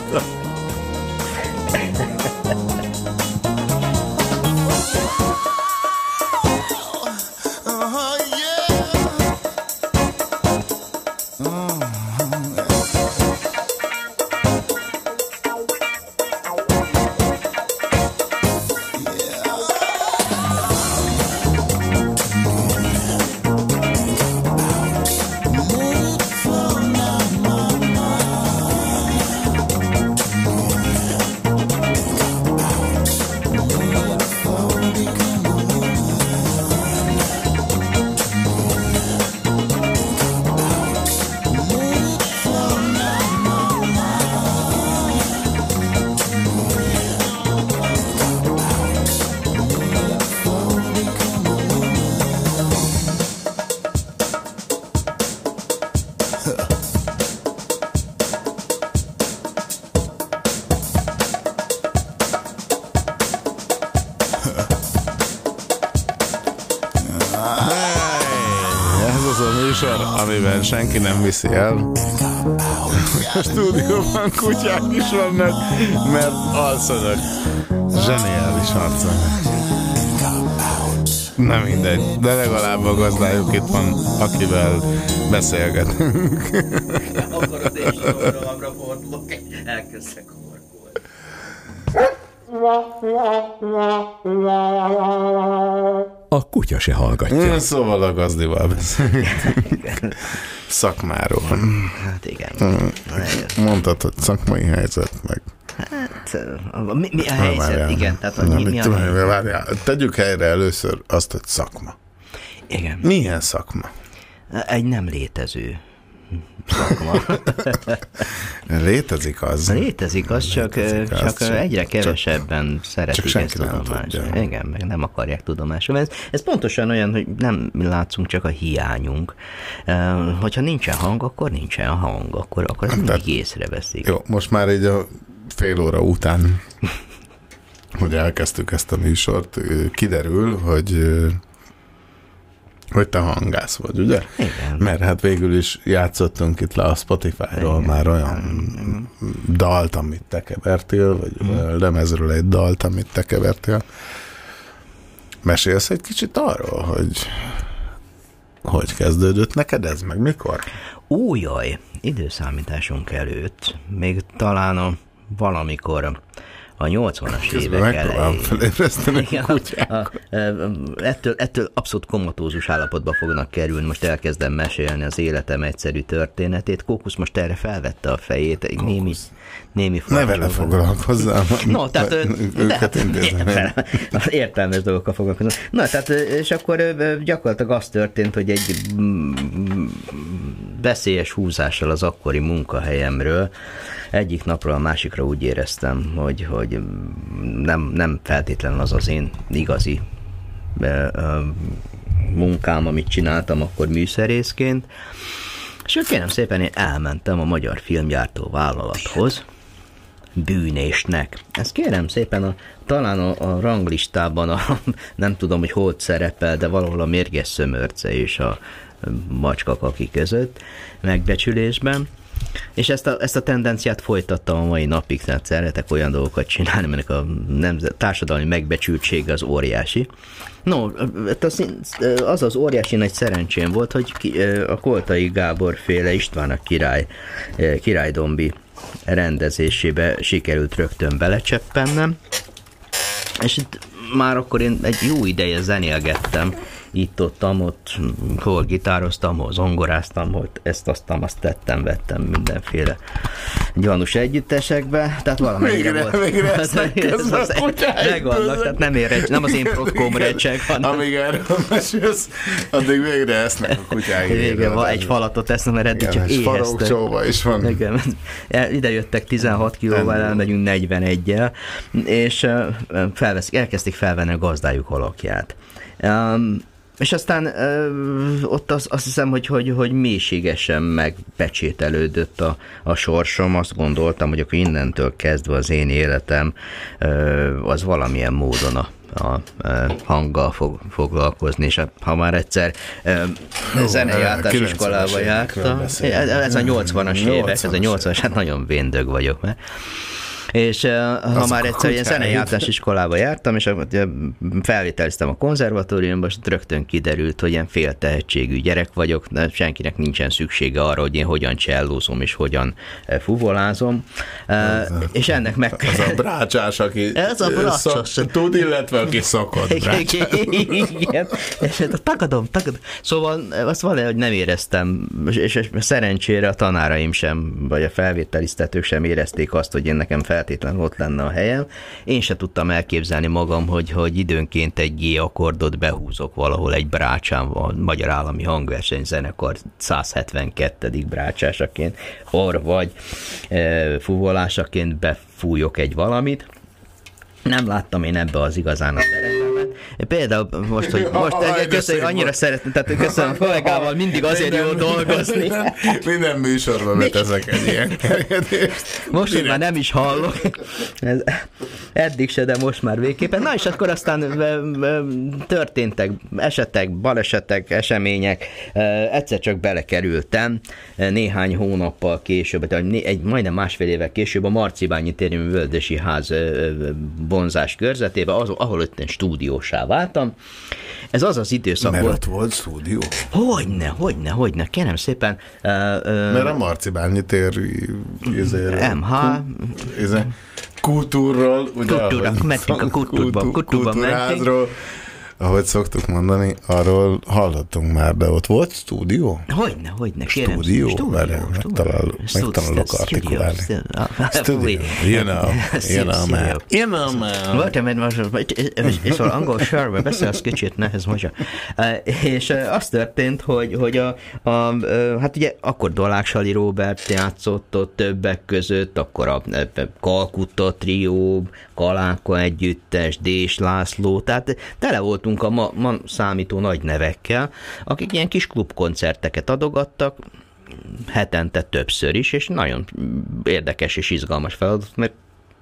Viszi el. A stúdióban kutyák is vannak, mert alszanak. Zseniális arcok. Nem mindegy, de legalább a gazdájuk itt van, akivel beszélgetünk. Akarod és soromra fordulok, elkezdek. A kutya se hallgatja. Szóval a gazdival beszélgetünk. Szakmáról. Hát igen. Mondtad, hogy szakmai helyzet, meg Hát, mi, mi a helyzet? Várjál. Igen, tehát hogy mi, mi a helyzet? várjál. Tegyük helyre először azt, hogy szakma. Igen. Milyen szakma? Egy nem létező szakma. Létezik az. Létezik, az csak, Létezik az, csak, csak- egyre csak- kevesebben szeretik senki ezt tudja. Igen, meg nem akarják tudomásul. Ez, ez pontosan olyan, hogy nem látszunk, csak a hiányunk. Hogyha nincsen hang, akkor nincsen hang, akkor, akkor ezt mindig észreveszik. Jó, most már így a fél óra után, hogy elkezdtük ezt a műsort, kiderül, hogy hogy te hangász vagy, ugye? Igen. Mert hát végül is játszottunk itt le a Spotify-ról Igen. már olyan dalt, amit te kevertél, vagy Mhm. a lemezről egy dalt, amit te kevertél. Mesélsz egy kicsit arról, hogy hogy kezdődött neked ez, meg mikor? Ó, jaj, időszámításunk előtt, még talán a valamikor a 80-as Közben évek elején. felébreszteni a Igen, kutyát. a, a, ettől, ettől abszolút komatózus állapotba fognak kerülni. Most elkezdem mesélni az életem egyszerű történetét. Kókusz most erre felvette a fejét, egy némi, némi Ne vele foglalkozzál. No, tehát őket intézem. értelmes dolgokkal foglalkozom. Na, tehát, és akkor gyakorlatilag az történt, hogy egy mm, veszélyes húzással az akkori munkahelyemről egyik napról a másikra úgy éreztem, hogy, hogy nem, nem feltétlenül az az én igazi munkám, amit csináltam akkor műszerészként, és kérem szépen én elmentem a Magyar Filmgyártó Vállalathoz, bűnésnek. Ez kérem szépen, a, talán a, a ranglistában, a, nem tudom, hogy hol szerepel, de valahol a mérges szömörce és a macska kaki között megbecsülésben. És ezt a, ezt a tendenciát folytattam a mai napig, tehát szeretek olyan dolgokat csinálni, aminek a nemzet, társadalmi megbecsültség az óriási. No, hát az, az óriási nagy szerencsém volt, hogy a Koltai Gábor féle István a király, királydombi rendezésébe sikerült rögtön belecseppennem, és itt már akkor én egy jó ideje zenélgettem, itt ott, ott, hol gitároztam, hol zongoráztam, hol ezt, azt, azt tettem, vettem mindenféle gyanús együttesekbe, tehát valamennyire Végre- volt. végre esznek közben az- Megvannak, tehát nem, ér, nem az én protkóm recseg, hanem Amíg erről mesélsz, addig végre esznek a kutyáig. Végre van egy falatot eszem, mert eddig Igen, csak éheztek. farokcsóva is van. Igen, ide jöttek 16 kilóval, elmegyünk 41-jel, és felveszik, elkezdték felvenni a gazdájuk alakját. Um, és aztán ö, ott az, azt hiszem, hogy, hogy, hogy mélységesen megpecsételődött a, a sorsom. Azt gondoltam, hogy akkor innentől kezdve az én életem ö, az valamilyen módon a, a, ö, hanggal fog foglalkozni, és ha már egyszer általános 90-es iskolába jártam, ez a 80-as évek, ez a 80-as 80-as, hát nagyon véndög vagyok, mert és ha Azok már egyszer ilyen általános iskolába jártam, és felvételiztem a konzervatóriumba, és rögtön kiderült, hogy ilyen féltehetségű gyerek vagyok, de senkinek nincsen szüksége arra, hogy én hogyan csellózom és hogyan fuvolázom. Uh, és ennek meg... Az a brácsás, aki Ez a brácsás. szok- tud, illetve aki szokott brácsás. Igen, és hát tagadom, tagadom. Szóval azt valahogy nem éreztem, és, és szerencsére a tanáraim sem, vagy a felvételiztetők sem érezték azt, hogy én nekem feltétlenül ott lenne a helyem. Én se tudtam elképzelni magam, hogy, hogy időnként egy G akkordot behúzok valahol egy brácsán, a Magyar Állami Hangverseny zenekar 172. brácsásaként, or vagy e, fuvolásaként befújok egy valamit, nem láttam én ebbe az igazán a szerepemet. Például most, hogy most egy, köszönjük, annyira volt. szeretem, tehát köszönöm a kollégával, mindig azért jó dolgozni. Minden, minden műsorban beteszek egy ilyen. Most hogy már nem is hallok. Ez, eddig se, de most már végképpen. Na és akkor aztán történtek esetek, balesetek, események. Egyszer csak belekerültem néhány hónappal később, né- egy majdnem másfél évvel később a Marcibányi térjű Völdösi ház bonzás körzetébe, az, ahol ott egy stúdiós tulajdonossá váltam. Ez az az időszak Mert volt. ott volt stúdió. Hogyne, hogyne, hogyne, kérem szépen. Uh, uh, Mert a Marcibányi tér izéről, MH. izé, kultúrról, ugye, Kultúra, mentünk a kultúrba, kultú- kultúrba kultúrházról, ahogy szoktuk mondani, arról hallottunk már, de ott volt stúdió? Hogyne, hogyne, kérem. Stúdió? Várjál, megtalál- megtanulok artikulálni. Studio, you know, you know, man. You know, man. Voltam egy most, szóval angol sörbe beszélsz kicsit, nehez most. És az történt, hogy, hogy a, a, hát ugye akkor Dolák Sali Robert játszott ott többek között, akkor a Kalkutta trió, Kaláka együttes, Dés László, tehát tele voltunk a ma, ma számító nagy nevekkel, akik ilyen kis klubkoncerteket adogattak, hetente többször is, és nagyon érdekes és izgalmas feladat, mert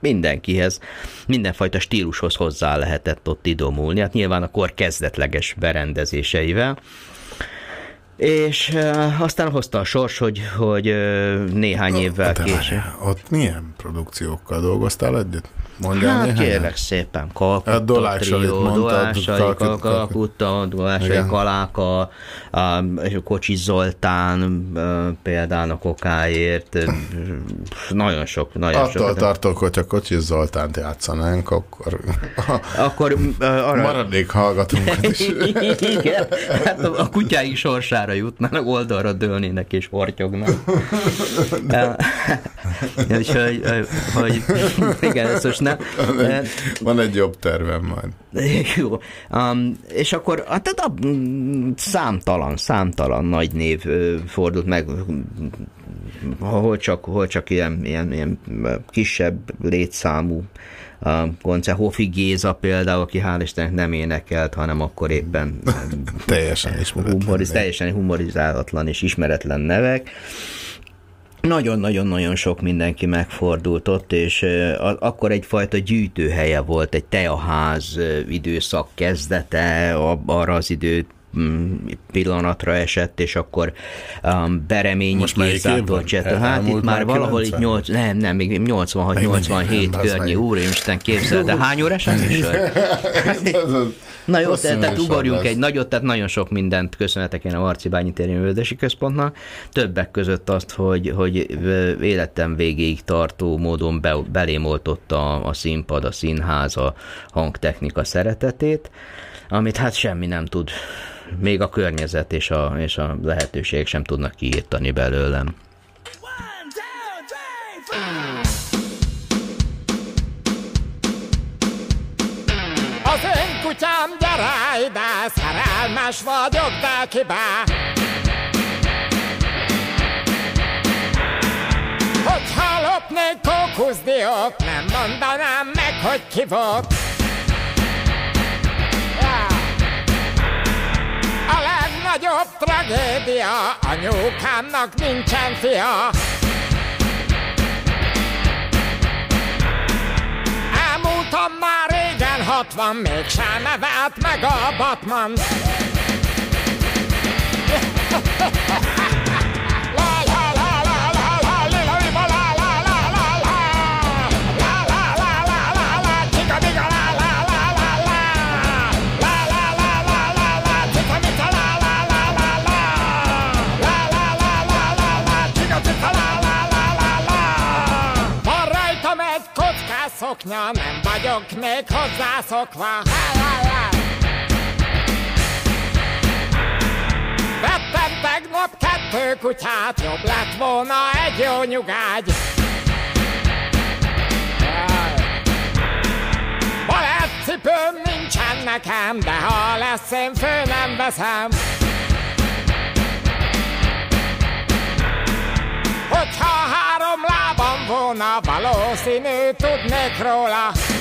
mindenkihez, mindenfajta stílushoz hozzá lehetett ott idomulni, hát nyilván a kor kezdetleges berendezéseivel, és uh, aztán hozta a sors, hogy, hogy uh, néhány évvel De később. ott milyen produkciókkal dolgoztál együtt? Mondjál Hát kérlek szépen, Kalkutta A Dolák Salit trió, Kal- Kalkutta, Igen. Kaláka, a Kocsis Zoltán például a kokáért, nagyon sok, nagyon Attól sok. tartok, hogyha Kocsis Zoltánt játszanánk, akkor Akkor arra... maradék hallgatónkat is. Igen, hát a, a kutyáik sorsára jutnának, oldalra dőlnének és hortyognak. Úgyhogy, ö, hogy, igen, ez most nem. Van egy jobb tervem majd. Jó. Um, és akkor hát, a, mm, számtalan, számtalan nagy név fordult meg, hol csak, hol csak ilyen, ilyen, ilyen kisebb létszámú koncert. Hofi Géza például, aki hál' Istennek nem énekelt, hanem akkor éppen Teljesen humoriz, teljesen humorizálatlan és ismeretlen nevek. Nagyon-nagyon-nagyon sok mindenki megfordult ott, és akkor egyfajta gyűjtőhelye volt, egy teaház időszak kezdete, arra az idő mm, pillanatra esett, és akkor um, Bereményi Most Gézától? Csető. Hát itt már valahol itt 90? 8, nem, nem, még 86-87 nem, az környé, melyik? úristen, képzeld, de hány órás a műsor? Na jó, tehát, tehát ugorjunk egy nagyot, tehát nagyon sok mindent köszönhetek én a Marcibányi téri művelési központnak. Többek között azt, hogy, hogy életem végéig tartó módon be, belém oltott a, a színpad, a színház, a hangtechnika szeretetét, amit hát semmi nem tud. Még a környezet és a, és a lehetőségek sem tudnak kiírtani belőlem. Az én kutyám gyere ide, szerelmes vagyok, de kibe? Hogyha lopnék kókuszdiót, nem mondanám meg, hogy ki volt. Legnagyobb tragédia, anyukámnak nincsen fia. Elmúltam már régen hatvan, mégsem nevelt meg a Batman. szoknya, nem vagyok még hozzászokva. Vettem tegnap kettő kutyát, jobb lett volna egy jó nyugágy. Balettcipőm nincsen nekem, de ha lesz, én fő nem veszem. Hogyha Θέλω να βάλω στην τούτ νεκρόλα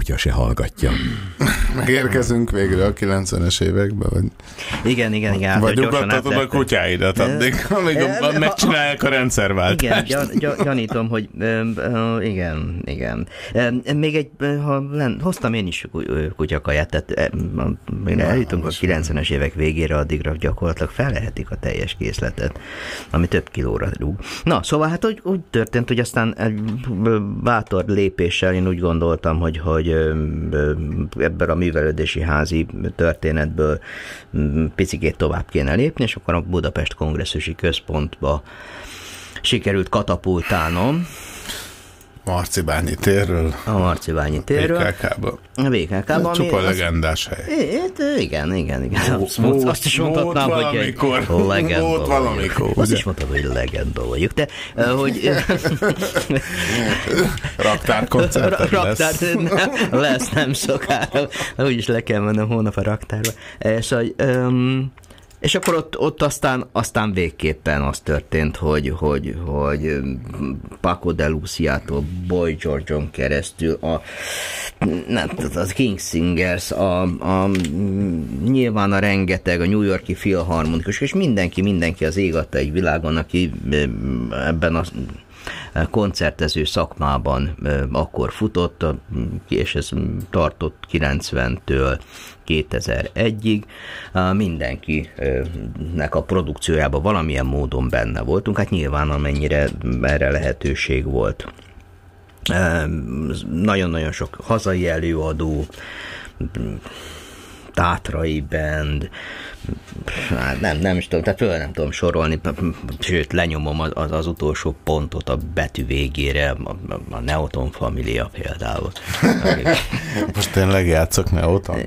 kutya se hallgatja. Megérkezünk végre a 90-es évekbe, vagy, Igen, igen, igen. hát, vagy ugattatod a kutyáidat addig, amíg Eh, megcsinálják a Igen, rendszerváltást. gyan, gyan, gyanítom, hogy ö, ö, igen, igen. Még egy, ha len, hoztam én is kutyakaját, tehát mire eljutunk a 90-es évek végére, addigra gyakorlatilag fellehetik a teljes készletet, ami több kilóra rúg. Na, szóval hát úgy, úgy történt, hogy aztán egy bátor lépéssel én úgy gondoltam, hogy, hogy ebből a művelődési házi történetből picikét tovább kéne lépni, és akkor a Budapest Kongresszusi Központba sikerült katapultálnom Marcibányi térről, a Marciványi térről. BKK-ba. A BKK-ban. Csupa legendás hely. Igen, igen, igen. Azt, Volt- azt is mondhatnám, hogy egy valamikor. legenda Volt vagyok. valamikor, Azt ugye? is mondtad, hogy legenda vagyok. De hogy... Raktár, lesz. nem, lesz nem sokára. Úgyis le kell mennem hónap a raktárba. És, hogy, um, és akkor ott, ott aztán, aztán végképpen az történt, hogy, hogy, hogy Paco de Luciától Boy George-on keresztül a, nem, az King Singers, a, a, nyilván a rengeteg, a New Yorki Philharmonikus, és mindenki, mindenki az ég egy világon, aki ebben a koncertező szakmában akkor futott, a- és ez tartott 90-től 2001-ig. Á, Mindenkinek a produkciójában valamilyen módon benne voltunk, hát nyilván amennyire erre lehetőség volt. Nagyon-nagyon sok hazai előadó, tátrai band, hát nem, nem is tudom, tehát föl nem tudom sorolni, sőt, lenyomom az, az, az utolsó pontot a betű végére, a, a- a Neoton Familia például. Most tényleg játszok Neoton?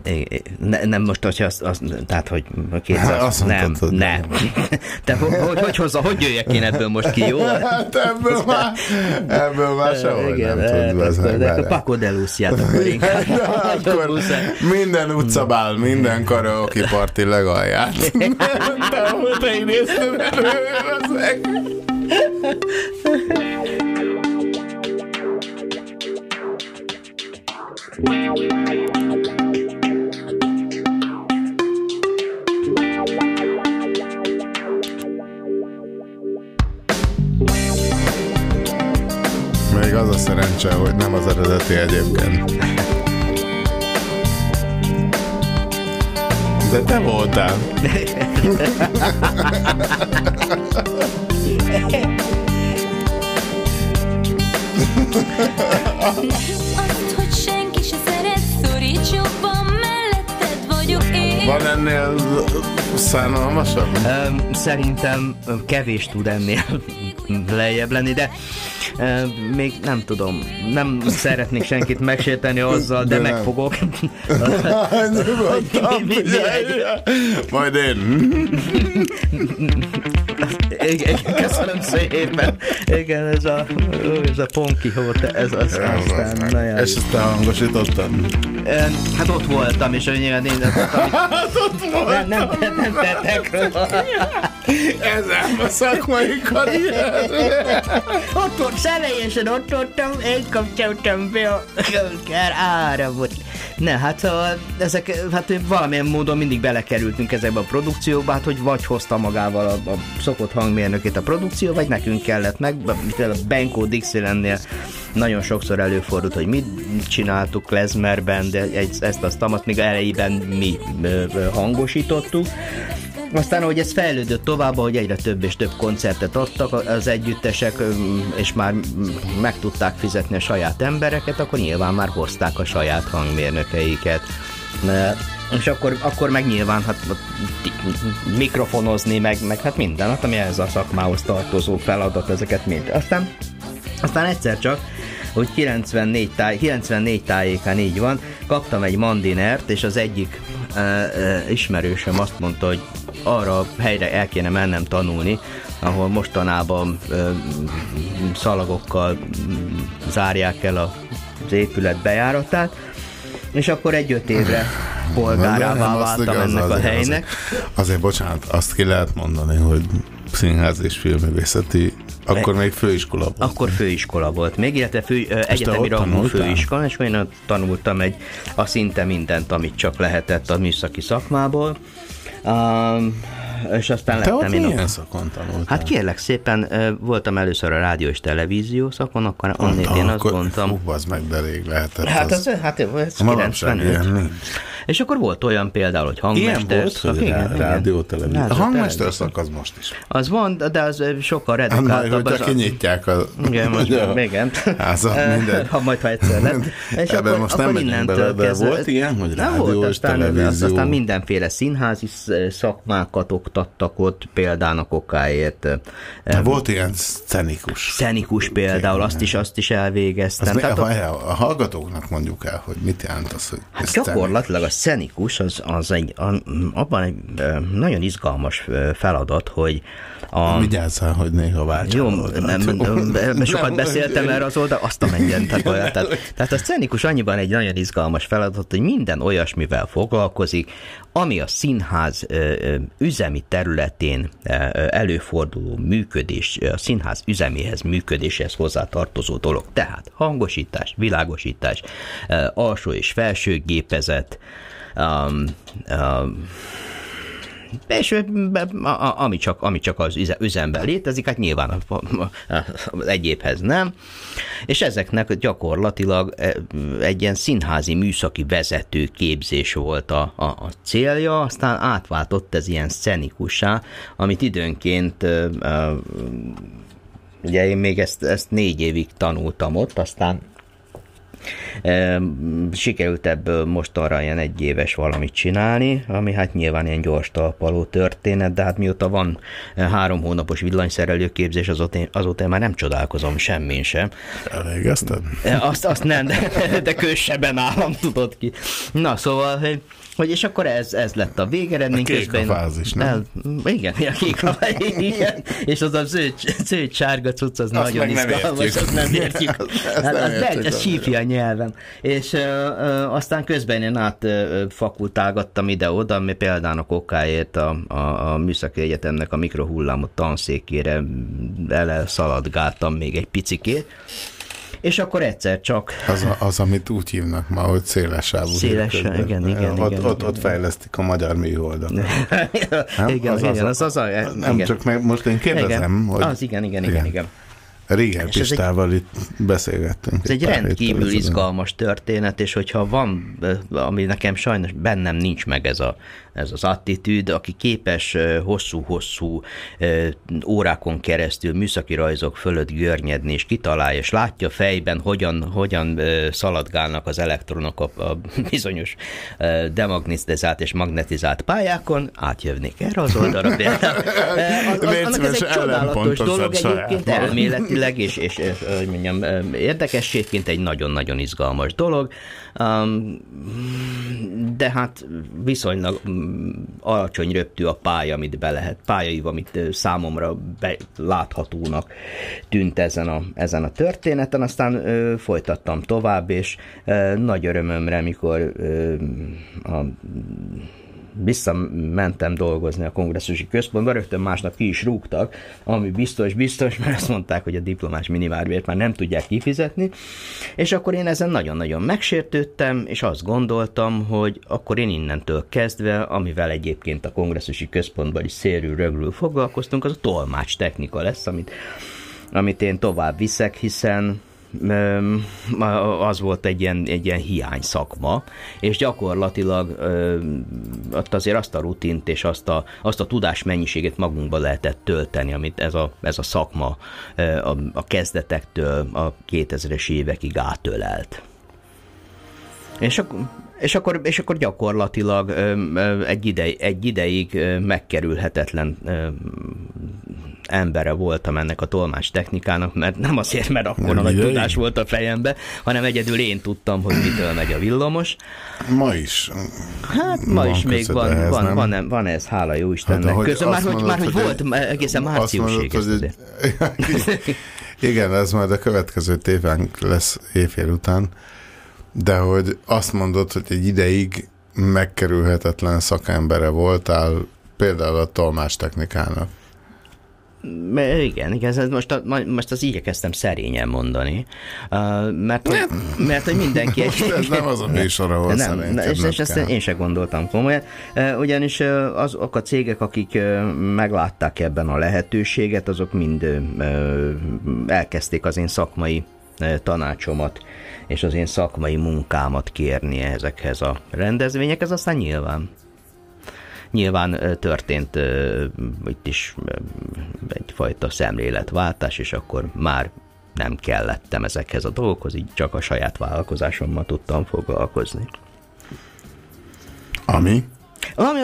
Ne, nem most, hogyha azt, azt tehát, hogy a 200, Hát azt nem, mondtad, nem. Te hogy, hogy, hogy, hozza, hogy jöjjek én ebből most ki, jó? Hát ebből már, ebből már sehogy Igen, nem hát tudsz akkor- de vele. akkor Paco de Luciát akkor inkább. Minden utcabál, minden karaoke parti legalját. Te, ahol te idézted elő, meg. Még az a szerencse, hogy nem az eredeti egyébként. De te voltál. Azt, hogy senki se szeret, szoríts jobban, melletted vagyok én. Van ennél szánalmasabb? Szerintem kevés tud ennél lejjebb lenni, de öm, még nem tudom, nem szeretnék senkit megsérteni azzal, de, De mi- figyelj! Majd én. Igen, köszönöm szépen. Igen, ez a, ez a Ponki Hote, ez az aztán nagyon És ezt te hangosítottad? Öm, Hát ott voltam, és nyilván én Hát ott nem, nem, nem, nem tettek róla. Ez ám a szakmai karrier. Ott volt, személyesen ott voltam, én kapcsoltam be a kör áramot. Ne, hát szóval ezek, hát valamilyen módon mindig belekerültünk ezekbe a produkcióba, hát hogy vagy hozta magával a, a szokott hangmérnökét a produkció, vagy nekünk kellett meg, mint a Benko Dixielandnél nagyon sokszor előfordult, hogy mit csináltuk Klezmerben, de egy, ezt azt azt még elejében mi ö, ö, hangosítottuk. Aztán, ahogy ez fejlődött tovább, hogy egyre több és több koncertet adtak az együttesek, és már meg tudták fizetni a saját embereket, akkor nyilván már hozták a saját hangmérnökeiket. És akkor, akkor meg nyilván hát mikrofonozni, meg, meg hát minden, hát ami ez a szakmához tartozó feladat, ezeket mind. Aztán, aztán egyszer csak hogy 94, táj, 94 tájékán így van, kaptam egy mandinert, és az egyik e, e, ismerősöm azt mondta, hogy arra a helyre el kéne mennem tanulni, ahol mostanában e, szalagokkal zárják el a- az épület bejáratát, és akkor egy öt évre polgárává váltam igaz, ennek a helynek. Azért, azért bocsánat, azt ki lehet mondani, hogy színház és filmművészeti Akkor még főiskola volt. Akkor főiskola volt még, illetve fő, ö, egyetemi rangú főiskola, és én tanultam egy, a szinte mindent, amit csak lehetett a műszaki szakmából. Um, és aztán Te ott lettem én milyen a... szakon tanultál? Hát kérlek szépen, voltam először a rádió és televízió szakon, akkor onnét én azt gondoltam, Hú, az meg, de rég lehetett. Hát az, hát ez Manapság 95. ilyen. És akkor volt olyan például, hogy Ilyen hangmester. volt, szak- hogy rá- rádió, televízió. A hangmester televízió. szak az most is. Az van, de az sokkal redukáltabb. az a- kinyitják a... Igen, most Ja. igen. Házat, mindegy. Ha majd, ha egyszer lesz. És Ebben akkor, most akkor nem megyünk innentől bele, de kezdve- volt ilyen, hogy Nem rádió volt, és aztán, televízió? aztán mindenféle színházi sz- szakmákat oktattak ott, példának okáért. De volt ilyen szcenikus. Szenikus például, azt is, azt is elvégeztem. Az mi, Tehát a, a- a hallgatóknak mondjuk el, hogy mit jelent az, hogy Hát gyakorlatilag a szenikus az, az egy, a, abban egy nagyon izgalmas feladat, hogy a... Vigyázzál, hogy néha váltsál. Jó, nem, nem, nem, sokat Nem, beszéltem erre az oldal, azt a menjen. Tehát, olyan, tehát, tehát a szcenikus annyiban egy nagyon izgalmas feladat, hogy minden olyasmivel foglalkozik, ami a színház üzemi területén előforduló működés, a színház üzeméhez, működéshez hozzátartozó dolog. Tehát hangosítás, világosítás, alsó és felső gépezet, um, um, és ami csak, ami csak az üze- üzemben létezik, hát nyilván egyébhez nem. És ezeknek gyakorlatilag e, egy ilyen színházi műszaki vezető képzés volt a, a, a célja, aztán átváltott ez ilyen szenikussá, amit időnként ugye én még ezt, ezt négy évig tanultam ott, aztán Sikerült ebből most arra ilyen egy éves valamit csinálni, ami hát nyilván ilyen gyors talpaló történet, de hát mióta van eh, három hónapos villanyszerelő képzés, azóta én, azóta én már nem csodálkozom semmin sem. Elvégezted? Eh, Azt, azt nem, de, de kősebben állam tudod ki. Na, szóval, hogy, hogy és akkor ez, ez lett a végeredmény. A kék közben a fázis, nem? El, igen, a kék a igen, és az a zöld, zöld sárga cucc, az Azt nagyon izgalmas, azt nem értjük. Hát, nem az értjük, de, ez az sípja a nyelven. És ö, ö, aztán közben én át ö, ö, fakultálgattam ide-oda, ami példának okáért a, a, a Műszaki Egyetemnek a mikrohullámú tanszékére ele szaladgáltam még egy picikét. És akkor egyszer csak Az, a, az, amit úgy hívnak ma, hogy szélesávú. Széles, hírközben. igen, igen, ott, igen, ott, igen. ott fejlesztik a magyar műholdat. Nem? igen, Az igen, az az az, a, Nem, igen. csak meg most én kérdezem, igen. hogy... Az igen, igen, igen, igen. Régen És ez egy- Pistával itt beszélgettünk. Ez egy rendkívül izgalmas történet, és hogyha van, ö, ami nekem sajnos bennem nincs meg ez, a, ez az attitűd, aki képes hosszú-hosszú órákon keresztül műszaki rajzok fölött görnyedni, és kitalálja, és látja fejben, hogyan, hogyan szaladgálnak az elektronok a, a bizonyos demagnetizált és magnetizált pályákon, átjövnék erre az oldalra például. Az- az- Annak ez egy csodálatos dolog egyébként elméletileg, és, és, és hogy mondjam, érdekességként egy nagyon-nagyon izgalmas dolog, de hát viszonylag mm, alacsony röptű a pálya, amit be lehet, pályaiv, amit számomra be, láthatónak tűnt ezen a, ezen a történeten, aztán ö, folytattam tovább, és ö, nagy örömömre, mikor ö, a visszamentem dolgozni a kongresszusi központba, rögtön másnap ki is rúgtak, ami biztos, biztos, mert azt mondták, hogy a diplomás minimálbért már nem tudják kifizetni, és akkor én ezen nagyon-nagyon megsértődtem, és azt gondoltam, hogy akkor én innentől kezdve, amivel egyébként a kongresszusi központban is szélről rögről foglalkoztunk, az a tolmács technika lesz, amit, amit én tovább viszek, hiszen az volt egy ilyen, egy ilyen hiány szakma, és gyakorlatilag ott azért azt a rutint és azt a, azt a tudás mennyiséget magunkba lehetett tölteni, amit ez a, ez a szakma a, a kezdetektől a 2000-es évekig átölelt. És akkor, és akkor, és akkor gyakorlatilag egy, ide, egy ideig megkerülhetetlen embere voltam ennek a tolmács technikának, mert nem azért, mert akkor nagy tudás volt a fejembe, hanem egyedül én tudtam, hogy mitől megy a villamos. Ma is. Hát ma is még van, ehhez, van, nem? van, van ez, hála jó Istennek. ahogy Közben már, hogy, már, hogy, hogy volt egy- egészen márciusig. mondod, azért. Igen, ez majd a következő tévánk lesz éjfél után, de hogy azt mondod, hogy egy ideig megkerülhetetlen szakembere voltál például a tolmás technikának. Igen, igen, ez most, a, most az igyekeztem szerényen mondani, mert, hogy, mert hogy mindenki... Most ez nem az a műsor, ahol nem, szerénykedned és, és ezt én sem gondoltam komolyan, ugyanis azok a cégek, akik meglátták ebben a lehetőséget, azok mind elkezdték az én szakmai tanácsomat és az én szakmai munkámat kérni ezekhez a rendezvényekhez, aztán nyilván Nyilván történt itt is egyfajta szemléletváltás, és akkor már nem kellettem ezekhez a dolgokhoz, így csak a saját vállalkozásommal tudtam foglalkozni. Ami? Ami,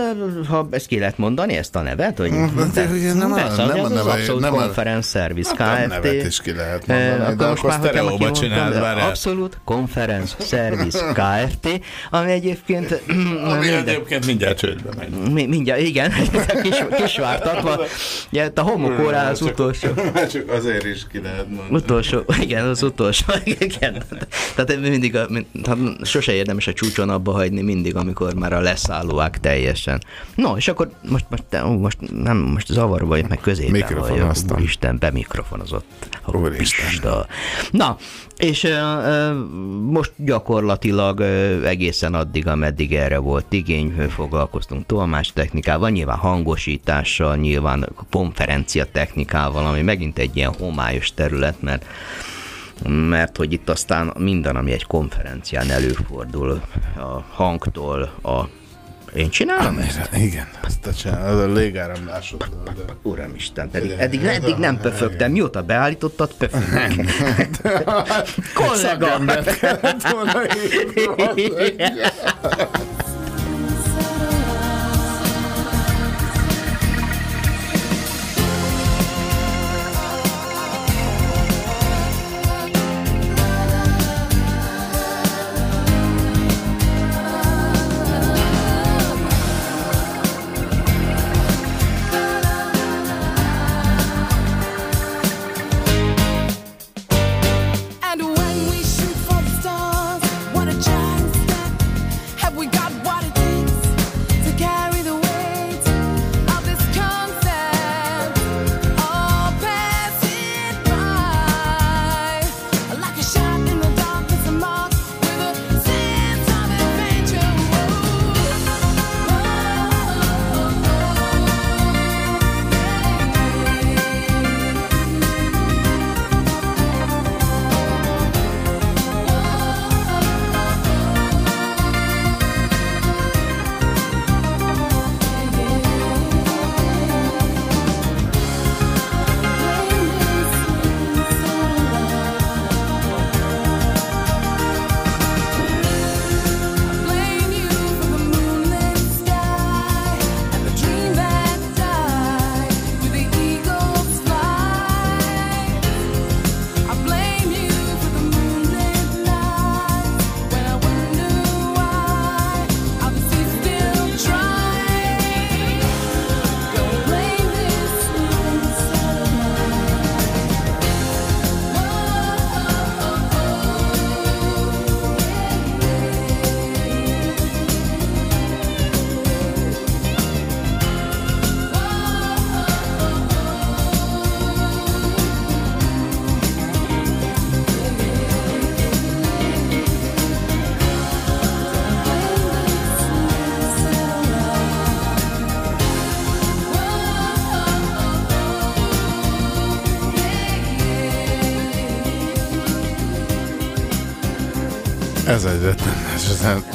ha ezt ki lehet mondani, ezt a nevet, hogy De ugye nem Persze, nem az az neve- Abszolút nem Conference Service Hát Kft. nevet is ki lehet Eh, mondani, de akkor most akkor már, hogyha sztereóba csináld, de várjál. Abszolút Conference Service Kft. Ami egyébként... Ami minden- egyébként mindjárt csődbe megy. Mi, mindjárt, igen, kis, kisvártatva. Ugye, a homokórá az utolsó. Csak azért is ki lehet mondani. Utolsó, igen, az utolsó, igen. Tehát mindig, a, mind, hát sose érdemes a csúcson abba hagyni, mindig, amikor már a leszállóák teljesen. No, és akkor most, most, most nem, most zavarba vagyok, meg középen Mikrofonoztam. Úristen, bemikrofonozott. Úristen. Na, és ö, ö, most gyakorlatilag ö, egészen addig, ameddig erre volt igény, foglalkoztunk tolmás technikával, nyilván hangosítással, nyilván konferencia technikával, ami megint egy ilyen homályos terület, mert mert hogy itt aztán minden, ami egy konferencián előfordul, a hangtól, a én csinálom ezt? Igen, ezt te csinálod, az a légáramlásod. Uramisten, pedig eddig, eddig nem pöfögtem, mióta beállítottad, pöfögök. Kollega! Szakembert kellett volna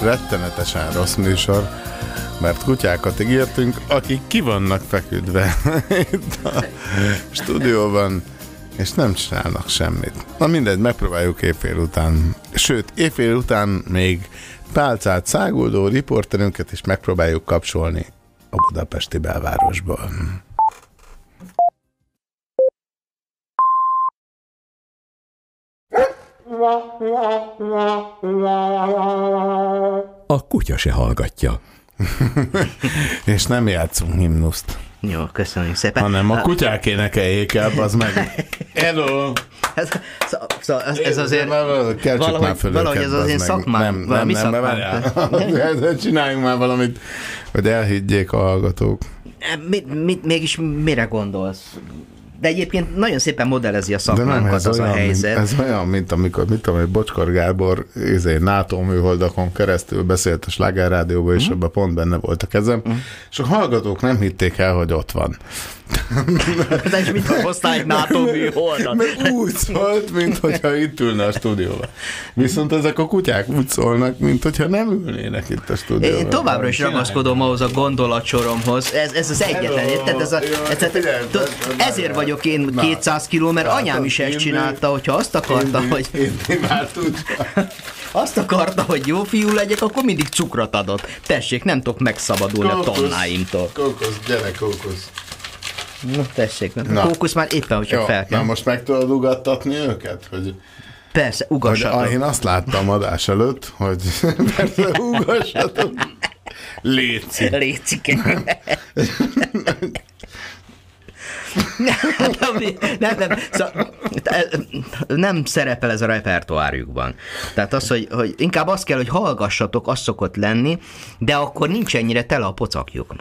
rettenetesen, rossz műsor, mert kutyákat ígértünk, akik ki vannak feküdve itt a stúdióban, és nem csinálnak semmit. Na mindegy, megpróbáljuk éjfél után. Sőt, éjfél után még pálcát száguldó riporterünket is megpróbáljuk kapcsolni a budapesti belvárosból. A kutya se hallgatja. és nem játszunk himnuszt. Jó, köszönjük szépen. Hanem a kutyák énekeljék el, az meg. Hello! Ez, szó- szó- ez, ez azért Keltsük valahogy, már föl valahogy ez az én szakmám. Nem, nem, nem, várjál. De Csináljunk már valamit, hogy elhiggyék a hallgatók. mit, mit, mégis mire gondolsz? De egyébként nagyon szépen modellezi a szakmánkat ez az a olyan, helyzet. Mint, ez olyan, mint amikor, mit tudom, hogy Bocskor Gábor izé, NATO műholdakon keresztül beszélt a Sláger Rádióban, és abban pont benne volt a kezem, és a hallgatók nem hitték el, hogy ott van. De és mit hoztál egy NATO műholdat? Mert úgy szólt, mint hogyha itt ülne a stúdióban. Viszont ezek a kutyák úgy szólnak, mint hogyha nem ülnének itt a stúdióban. Én továbbra is ragaszkodom ahhoz a gondolatsoromhoz. Ez, ez az egyetlen, érted? Ez a, ez a, ezért vagyok én 200 kiló, mert anyám is ezt csinálta, hogyha azt akarta, hogy azt akarta, hogy jó fiú legyek, akkor mindig cukrot adott. Tessék, nem tudok megszabadulni a Kókusz. tonnáimtól. Kókusz, gyere kókusz. Na, tessék, nem. Na. A kókusz már éppen, hogyha Jó, fel na kell. most meg tudod ugattatni őket? Hogy, Persze, ugassatok. én azt láttam adás előtt, hogy persze ugassatok. Léci. Lécike. nem, nem, nem, szóval, nem szerepel ez a repertoárjukban. Tehát az, hogy, hogy inkább az kell, hogy hallgassatok, az szokott lenni, de akkor nincs ennyire tele a pocakjuk.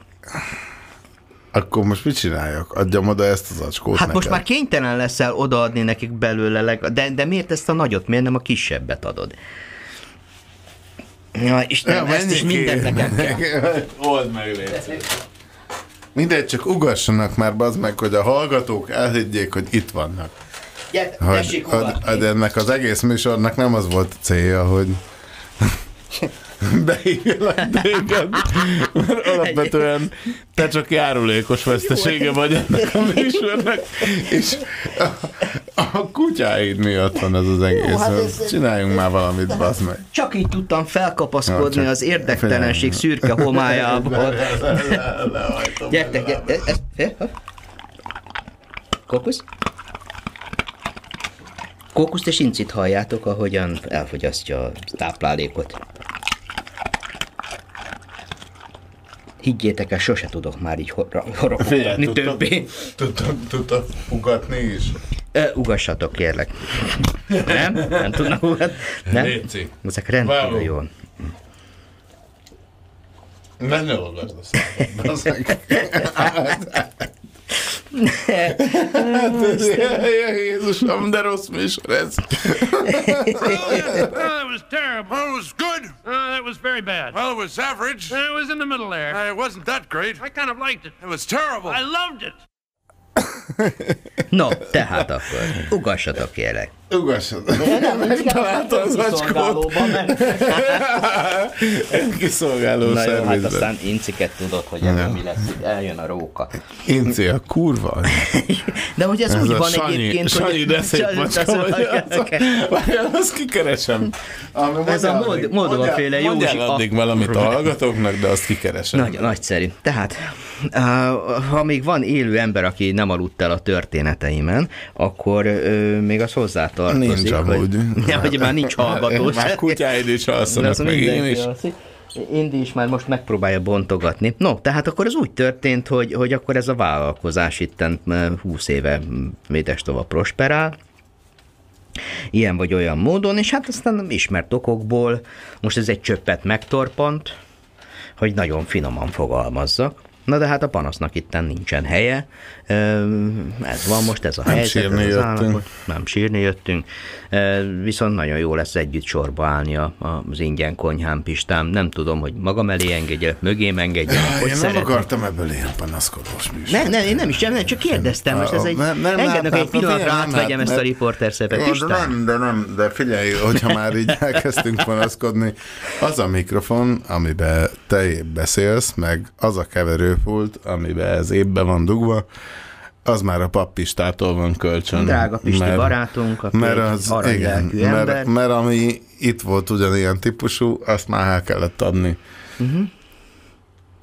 Akkor most mit csináljak? Adjam oda ezt az acskót Hát most neked. már kénytelen leszel odaadni nekik belőle, leg- de, de miért ezt a nagyot, miért nem a kisebbet adod? Ja, Istenem, Ja, ezt is mindent nekem kell. Old meg, légy Mindegy, csak ugassanak már, bazd meg, hogy a hallgatók elhiggyék, hogy itt vannak. Gyere, Hogy, hogy, hogy ennek az egész műsornak nem az volt a célja, hogy beígélek téged, mert alapvetően te csak járulékos vesztesége vagy ennek a műsornak, és a, a kutyáid miatt van ez az egész. hát ez- Csináljunk már valamit, bazd meg. Csak így tudtam felkapaszkodni Ja, az érdektelenség szürke homályából. Lehajtom. Gyertek, gyertek, ez, ez, Kókusz? Kókuszt és incit halljátok, ahogyan elfogyasztja a táplálékot. Higgyétek el, sose tudok már így hor- horogni többé. Tudtak ugatni is. Ö, ugassatok, kérlek. Nem? Nem tudnak ugatni? Nem? Léci. Ezek rendkívül jól. Ne ne olvasd a bazd meg. Hát, Jézusom, de rossz műsor ez. oh, that was terrible. Oh, it was good. Uh, that was very bad. Well, it was average. it was in the middle there. it wasn't that great. I kind of liked it. It was terrible. I loved it. No, tehát akkor ugassatok, kérlek. Ugassad. Nem, Megtalálta az acskót. kiszolgáló Na jó, hát aztán inciket tudod, hogy ebből mi lesz, itt eljön a róka. Inci a kurva. De hogy ez, Ez úgy van Sanyi, egyébként, Sanyi, de szép Sanyi, macska vagy. Várjál, azt kikeresem. Ami Ez a mondjál Mold- addig- Moldova mondjál- féle mondjál Józsi addig a- valamit a hallgatóknak, de azt kikeresem. Nagy, nagyszerű. Tehát, ha még van élő ember, aki nem aludt el a történeteimen, akkor még az hozzátartozik. Nincs amúgy. Hogy, ja, hogy már nincs hallgató. Már kutyáid is alszanak, Az meg én is. alszik. Indi is már most megpróbálja bontogatni. No, tehát akkor ez úgy történt, hogy, hogy akkor ez a vállalkozás eh, 20 éve Védestova prosperál, ilyen vagy olyan módon, és hát aztán ismert okokból, most ez egy csöppet megtorpant, hogy nagyon finoman fogalmazzak. Na de hát a panasznak itten nincsen helye. Ez van most ez a Nem helyzet. sírni ez az állapot. Nem sírni jöttünk. Viszont nagyon jó lesz együtt sorba állni az ingyen konyhán Pistám. Nem tudom, hogy magam elé engedje, mögém engedje, hogy Én nem szeretné. akartam ebből ilyen panaszkodós műsor. Nem, nem, én nem is, nem, csak kérdeztem, most ez egy, Nem, nem, engednek nem, egy nem, pillanatra nem, nem, átvegyem nem, ezt a nem. riporter de Pistám? nem, de nem, de figyelj, hogyha már így elkezdtünk panaszkodni, az a mikrofon, amiben te beszélsz, meg az a keverőpult, amiben ez évbe van dugva, az már a pappistától van kölcsön. Drága Pisti barátunk, aki mert az, igen, mert, mert ami itt volt ugyanilyen típusú, azt már el kellett adni. Uh-huh.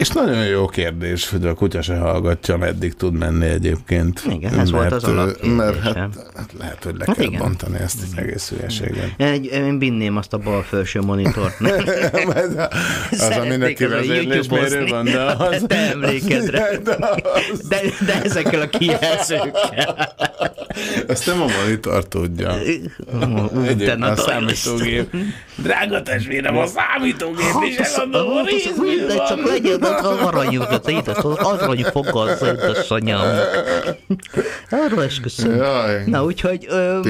És nagyon jó kérdés, hogy a kutya se hallgatja, meddig tud menni egyébként. Igen, ez volt az alapkérdésem. Mert hát, hát lehet, hogy le Hát kell igen. bontani ezt az egész hülyeséget. Én binném azt a bal felső monitort. Az, aminek kivezérlésmérő van, de az... Te emlékedre. De, de ezekkel a kijelzőkkel. Ezt nem a monitor tudja. Egyébként a számítógép. Drága testvérem, a számítógép is eladom a Mindegy, csak legyen az aranyukat, édes, arany fogal az édesanyám. Arra esküszöm. Jaj. Na, úgyhogy... Öm,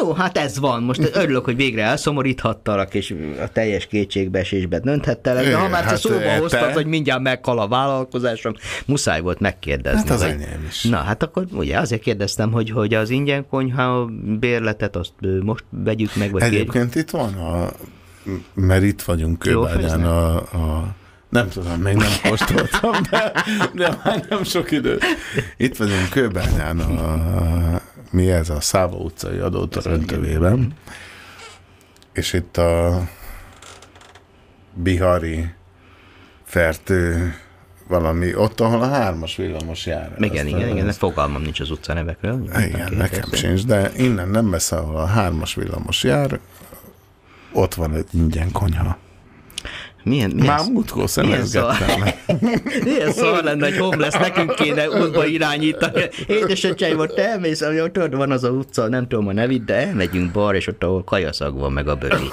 jó, hát ez van. Most örülök, hogy végre elszomoríthattalak, és a teljes kétségbeesésbe dönthettelek, de ha már te hát, szóba te- hoztad, hogy mindjárt meghal a vállalkozásom, muszáj volt megkérdezni. Hát az hogy- enyém is. Na, hát akkor ugye azért kérdeztem, hogy, hogy az ingyen konyha bérletet azt most vegyük meg, vagy kérjük. Egyébként itt van a... Mert itt vagyunk Kőbányán a, a nem tudom, még nem kóstoltam, de, de már nem sok idő. Itt vagyunk Kőbányán a, mi ez a Száva utcai adótoröntövében, és itt a Bihari fertő valami, ott, ahol a hármas villamos jár. Igen, igen, igen, azt- fogalmam nincs az utca nevekről. Igen, nekem sincs, de innen nem messze, ahol a hármas villamos jár, ott van egy ingyen konyha. Milyen, milyen, Már múltkor szemezgettem le. Milyen szar lenne, hogy homeless nekünk kéne útba irányítani. Édesöcseim, ott elmész, ami ott van az a utca, nem tudom a nevét, de elmegyünk balra, és ott, ahol kajaszag van, meg a böri.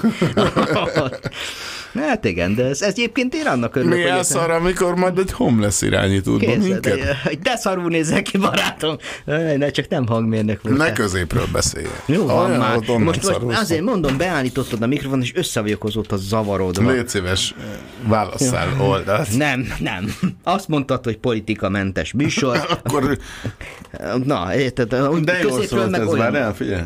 hát igen, de ez, ez egyébként én annak örülök, Mi hogy ez szar, amikor majd egy homeless irányít útba Kézzel, minket? de, de szarul nézel ki, barátom. Ne, csak nem hangmérnök volt. Ne középről beszélj. Jó van Olyan, már. Most, most azért mondom, beállítottad a mikrofon, és össze vagyok azóta zavarodva. Légy szíves, válasszál oldalt. Nem, nem. Azt mondtad, hogy politikamentes műsor. Akkor... Na, érted? De középről szólt ez, olyan. várjál, figyelj.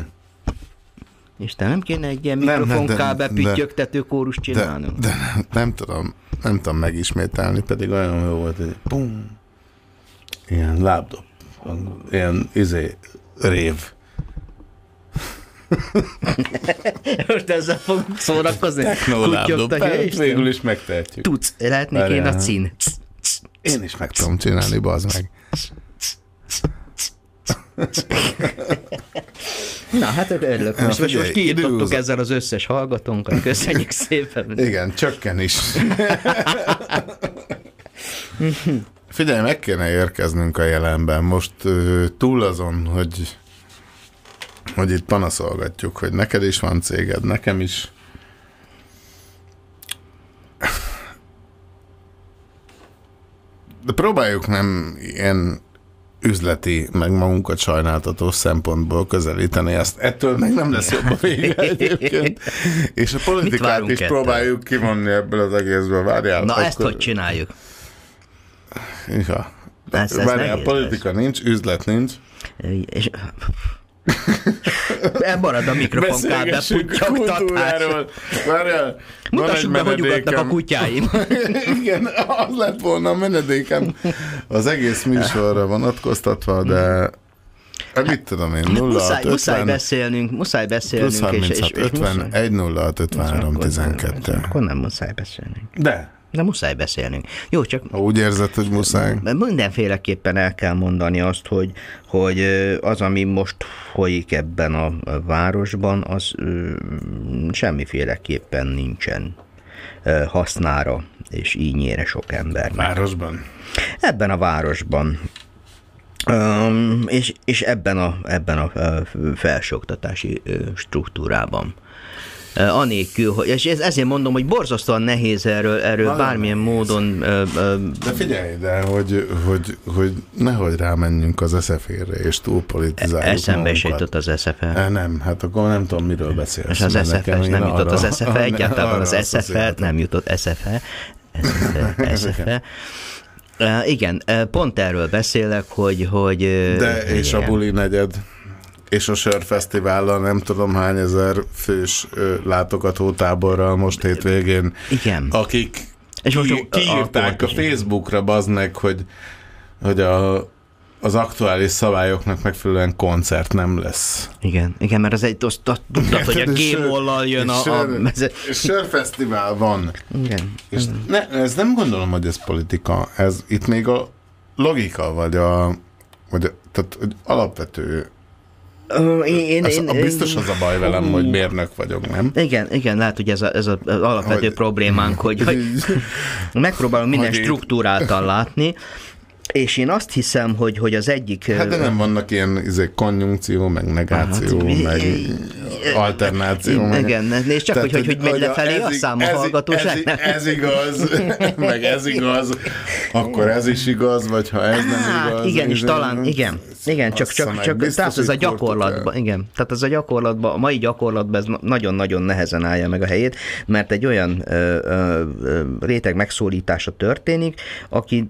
És te nem kéne egy ilyen de- mikrofonkábe de- püttyögtető kórus De, csinálnunk? de nem, nem tudom, nem tudom megismételni, pedig olyan jó volt, hogy pum, ilyen lábdob, ilyen izé, rév. Most ezzel fogunk szórakozni. Technolábdob. Istenem. Végül is megtehetjük. Tudsz, lehetnék én a cín. Én is meg tudom csinálni, bazd meg. Na, hát örülök. Most, most, most kiírtottuk időhúz- ezzel az összes hallgatónkat. Köszönjük szépen. Igen, csökken is. Figyelj, meg kéne érkeznünk a jelenben. Most túl azon, hogy, hogy itt panaszolgatjuk, hogy neked is van céged, nekem is. De próbáljuk nem ilyen üzleti, meg magunkat sajnáltató szempontból közelíteni ezt. Ettől meg nem lesz jobb a vége egyébként. És a politikát is ettől? próbáljuk kivonni ebből az egészből. Várjál. Na, ezt akkor- hogy csináljuk? Ja. Ez- ez Várjál, nehéz politika nincs, üzlet nincs. És... Elmarad a a putyogtatás. kultúráról. Várjál, Mutassuk be, hogy ugatnak a kutyáim. Igen, az lett volna a menedékem az egész műsorra vonatkoztatva, de hát mit tudom én, 0 muszáj, muszáj beszélnünk, muszáj beszélnünk. plusz 36, és, és, és 50, 1 0 53 12. Akkor nem muszáj beszélnünk. De. De muszáj beszélnünk. Jó, csak Ha úgy érzed, hogy muszáj. mindenféleképpen el kell mondani azt, hogy, hogy az, ami most folyik ebben a városban, az semmiféleképpen nincsen hasznára és ínyére sok ember. Városban? Ebben a városban. Um, és, és ebben a, ebben a felsőoktatási struktúrában. Anélkül, hogy, és ez, ezért mondom, hogy borzasztóan nehéz erről, erről Nagyon bármilyen módon ö, ö, De figyelj ide, hogy, hogy, hogy nehogy rámenjünk az SZF-ére, és túl politizáljuk eszembe is jutott az SFE. E, Nem, hát akkor nem tudom, miről beszélsz. És az én nem jutott az arra- arra- egyáltalán arra az asszociáltam. nem jutott. SFE, SFE. Uh, igen, pont erről beszélek, hogy... hogy De és a buli negyed, és a sörfesztivállal nem tudom hány ezer fős látogatótáborral most hétvégén. Igen. Akik És most ki, a- kiírták a is. Facebookra, bazd meg, hogy, hogy a, az aktuális szabályoknak megfelelően koncert nem lesz. Igen, igen, mert az egy, azt, tudtad, hogy a sör- jön a... a és Sörfesztivál van. Igen. És ne, ez nem gondolom, hogy ez politika. Ez itt még a logika, vagy a, vagy a tehát, hogy alapvető én, én, ez, én, a biztos az a baj velem, hogy mérnök vagyok, nem? Igen, igen, lehet, hogy ez, a, ez az alapvető Hogy- problémánk, hogy, hogy megpróbálunk minden Hogy struktúráltan látni, és én azt hiszem, hogy, hogy az egyik... Hát de nem vannak ilyen izé, konjunkció, meg negáció, Hát, meg alternáció. meg- Igen, nézd csak, hogy, hogy, hogy megy lefelé a szám a ez, hallgatóság. ez, ez igaz, meg ez igaz, akkor ez is igaz, vagy ha ez nem Hát, igaz. igen, és talán, igen, igen, csak, csak, csak biztos, tehát ez a gyakorlatban, igen, tehát ez a gyakorlatban, a mai gyakorlatban ez na- nagyon-nagyon nehezen állja meg a helyét, mert egy olyan ö, ö, ö, réteg megszólítása történik, aki,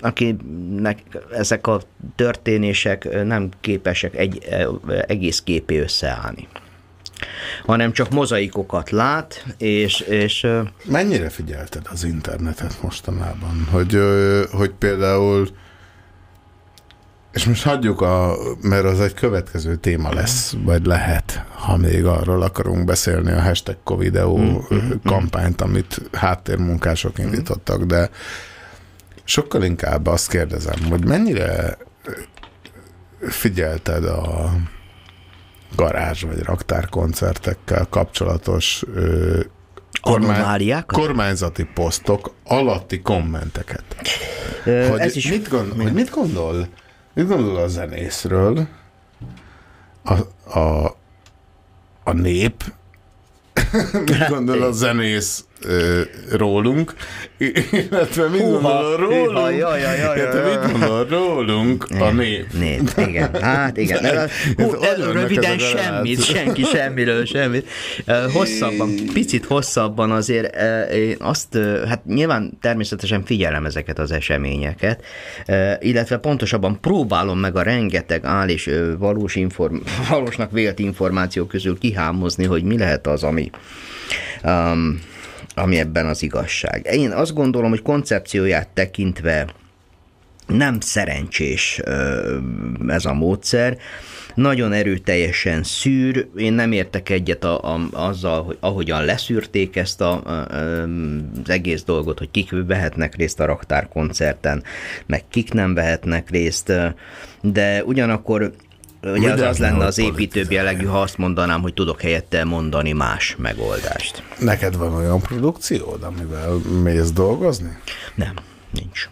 akinek ezek a történések nem képesek egy egész képé összeállni hanem csak mozaikokat lát, és, és Mennyire figyelted az internetet mostanában? Hogy, hogy például és most hagyjuk a, mert az egy következő téma lesz, vagy lehet, ha még arról akarunk beszélni, a hashtag Covideo kampányt, amit háttérmunkások indítottak, de sokkal inkább azt kérdezem, hogy mennyire figyelted a garázs vagy raktár koncertekkel kapcsolatos ö, Anomáliákat? kormányzati posztok alatti kommenteket. Ö, hogy, is- mit gondol, hogy mit gondol, mit gondol a zenészről. A, a, a nép, mit gondol a zenész ö, rólunk, illetve mit gondol rólunk, húha, jaj, jaj, jaj, illetve mit gondol rólunk a nép. Nép, igen. Hát igen. Ez- Ez, ez hú, ez röviden a semmit, senki semmiről semmit. Hosszabban, picit hosszabban azért én azt, hát nyilván természetesen figyelem ezeket az eseményeket, illetve pontosabban próbálom meg a rengeteg áll és valós inform, valósnak vélt információ közül kihámozni, hogy mi lehet az, ami um, ami ebben az igazság. Én azt gondolom, hogy koncepcióját tekintve nem szerencsés ez a módszer, nagyon erőteljesen szűr, én nem értek egyet a, a, azzal, hogy ahogyan leszűrték ezt a, a, az egész dolgot, hogy kik vehetnek részt a raktárkoncerten, meg kik nem vehetnek részt, de ugyanakkor ugye az az lenne az építőbb jellegű, ha azt mondanám, hogy tudok helyette mondani más megoldást. Neked van olyan produkciód, amivel mész dolgozni? Nem, nincs.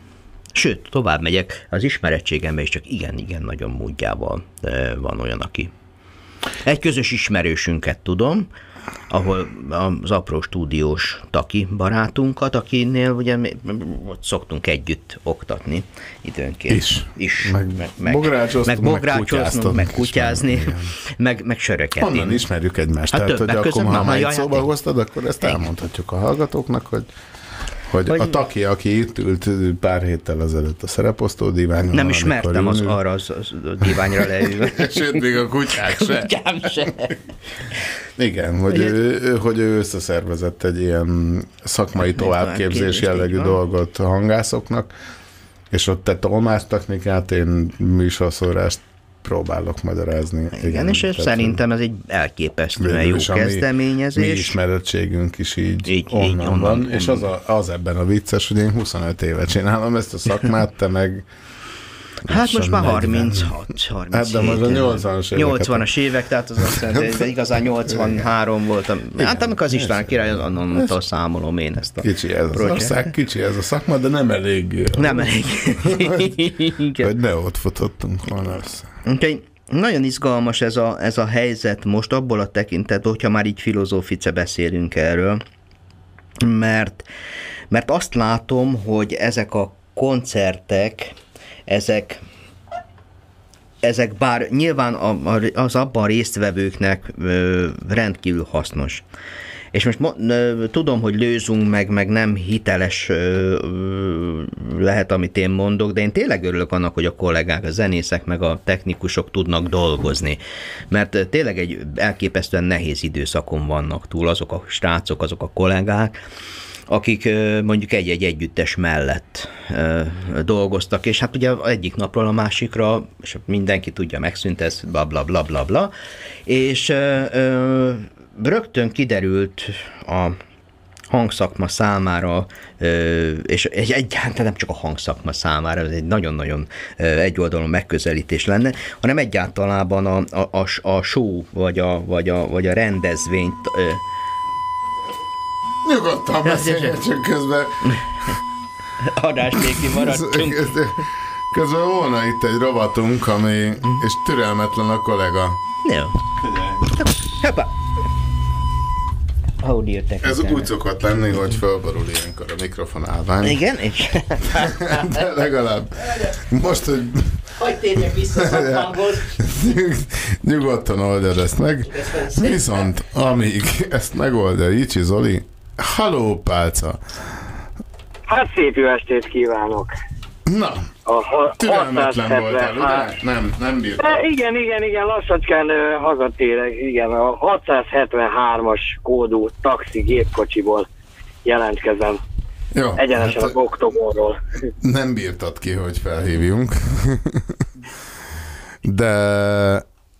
Sőt, tovább megyek, az ismerettségemben is csak igen-igen nagyon módjával eh, van olyan, aki. Egy közös ismerősünket tudom, ahol az apró stúdiós Taki barátunkat, akinél ugye ott szoktunk együtt oktatni időnként. Is. is. Meg meg, meg, meg bográcsoznunk, meg kutyázni, meg- meg, meg söröket. Honnan ismerjük egymást? Hát Tehát, hogy akkor, ha már egy jaj, szóba hát hoztad, akkor ezt elmondhatjuk a hallgatóknak, hogy hogy Hogy- a taki, aki itt ült pár héttel ezelőtt a szereposztó diványon. Nem ismertem az arra az, az a diványra leülve. Sőt, még a kutyák se. Kutyám se. Igen, hogy ő, ő- hogy ő összeszervezett egy ilyen szakmai továbbképzés továbbképzést, jellegű dolgot a hangászoknak, és ott te tolmástechnikát, én műsorszórást próbálok magyarázni. Igen, és ez tehát, szerintem ez egy elképesztően jó a mi- Mi kezdeményezés. ismerettségünk is így, Így- így, onnan onnan- van, onnan. és az, a, az ebben a vicces, hogy én 25 éve csinálom ezt a szakmát, te meg Hát most már lassan 40. 36, 37. Hát de most a 80-as éveket- 80-as évek, tehát az azt jelenti, hogy igazán 83 voltam. Hát amikor az István király, onnantól számolom én ezt a Kicsi ez az projekt. ország, kicsi ez a szakma, de nem elég. Nem elég. Hogy ne ott futottunk volna össze. Nagyon izgalmas ez a, ez a helyzet most abból a tekintetből, hogyha már így filozófice beszélünk erről, mert, mert azt látom, hogy ezek a koncertek, ezek ezek bár nyilván az abban résztvevőknek rendkívül hasznos. És most tudom, hogy lőzünk meg, meg nem hiteles lehet, amit én mondok, de én tényleg örülök annak, hogy a kollégák, a zenészek, meg a technikusok tudnak dolgozni. Mert tényleg egy elképesztően nehéz időszakon vannak túl azok a srácok, azok a kollégák, akik mondjuk egy-egy együttes mellett dolgoztak, és hát ugye egyik napról a másikra, és mindenki tudja, megszűnt ez, bla bla bla bla bla, és rögtön kiderült a hangszakma számára, és egy- egyáltalán nem csak a hangszakma számára, ez egy nagyon-nagyon ö, egyoldalú megközelítés lenne, hanem egyáltalában a, a, a, a show, vagy a, vagy a, vagy a rendezvényt Nyugodtan beszélj, csak közben Adás nélkül maradtunk. Közben volna itt egy rovatunk, ami, és türelmetlen a kollega. Jó. Hoppá. Audio Ez úgy szokott lenni, hogy fölborul ilyenkor a mikrofon állvány. Igen, és... De legalább most, hogy Hogy térjek vissza szakmanghoz? nyugodtan oldjad ezt meg. Viszont amíg ezt megoldja Icsi Zoli, haló pálca! Hát szép jó estét kívánok! Na, A türelmetlen voltál, 673 ugye? Nem, nem bírtam. Igen, igen, igen, lassacskán ö, hazatérek, igen, a 673-as kódú taxi gépkocsiból jelentkezem. Jó, Egyenesen hát- az oktogonról. Nem bírtad ki, hogy felhívjunk. De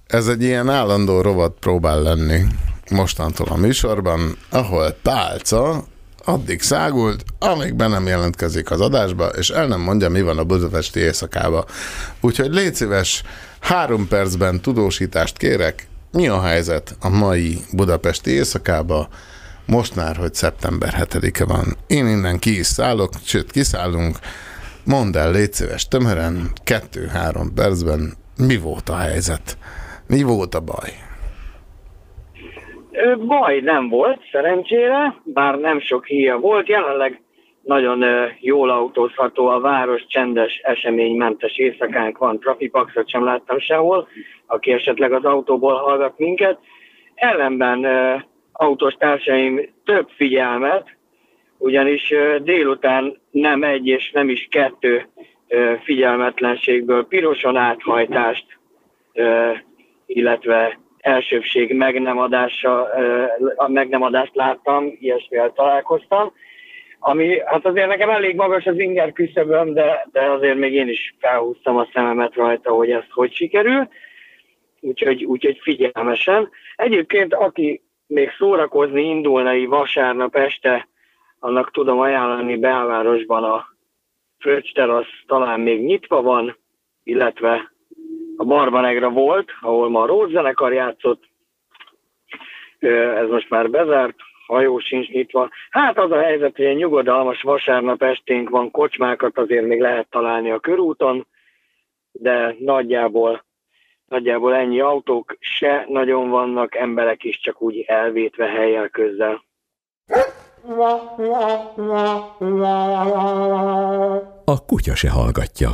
ez egy ilyen állandó rovat próbál lenni mostantól a műsorban, ahol Pálca addig szágult, amíg be nem jelentkezik az adásba, és el nem mondja, mi van a budapesti éjszakába. Úgyhogy légy szíves, három percben tudósítást kérek, mi a helyzet a mai budapesti éjszakába, most már, hogy szeptember 7-e van. Én innen ki is szállok, sőt kiszállunk, mondd el, légy szíves, tömören, kettő-három percben, mi volt a helyzet? Mi volt a baj? Baj nem volt, szerencsére, bár nem sok híja volt. Jelenleg nagyon jól autózható a város, csendes, eseménymentes éjszakánk van, trafipaxot sem láttam sehol, aki esetleg az autóból hallgat minket. Ellenben autós társaim több figyelmet, ugyanis délután nem egy és nem is kettő figyelmetlenségből piroson áthajtást, illetve elsőbség meg nem, adása, a meg nem adást láttam, ilyesmivel találkoztam, ami hát azért nekem elég magas az inger küszöböm, de, de azért még én is felhúztam a szememet rajta, hogy ez hogy sikerül, úgyhogy, úgyhogy figyelmesen. Egyébként aki még szórakozni indulna így vasárnap este, annak tudom ajánlani belvárosban a Fröccs terasz talán még nyitva van, illetve a Barbanegra volt, ahol ma a Róz zenekar játszott, ez most már bezárt, hajó sincs nyitva. Hát az a helyzet, hogy egy nyugodalmas vasárnap esténk van, kocsmákat azért még lehet találni a körúton, de nagyjából, nagyjából ennyi autók se nagyon vannak, emberek is csak úgy elvétve helyjel közzel. A kutya se hallgatja.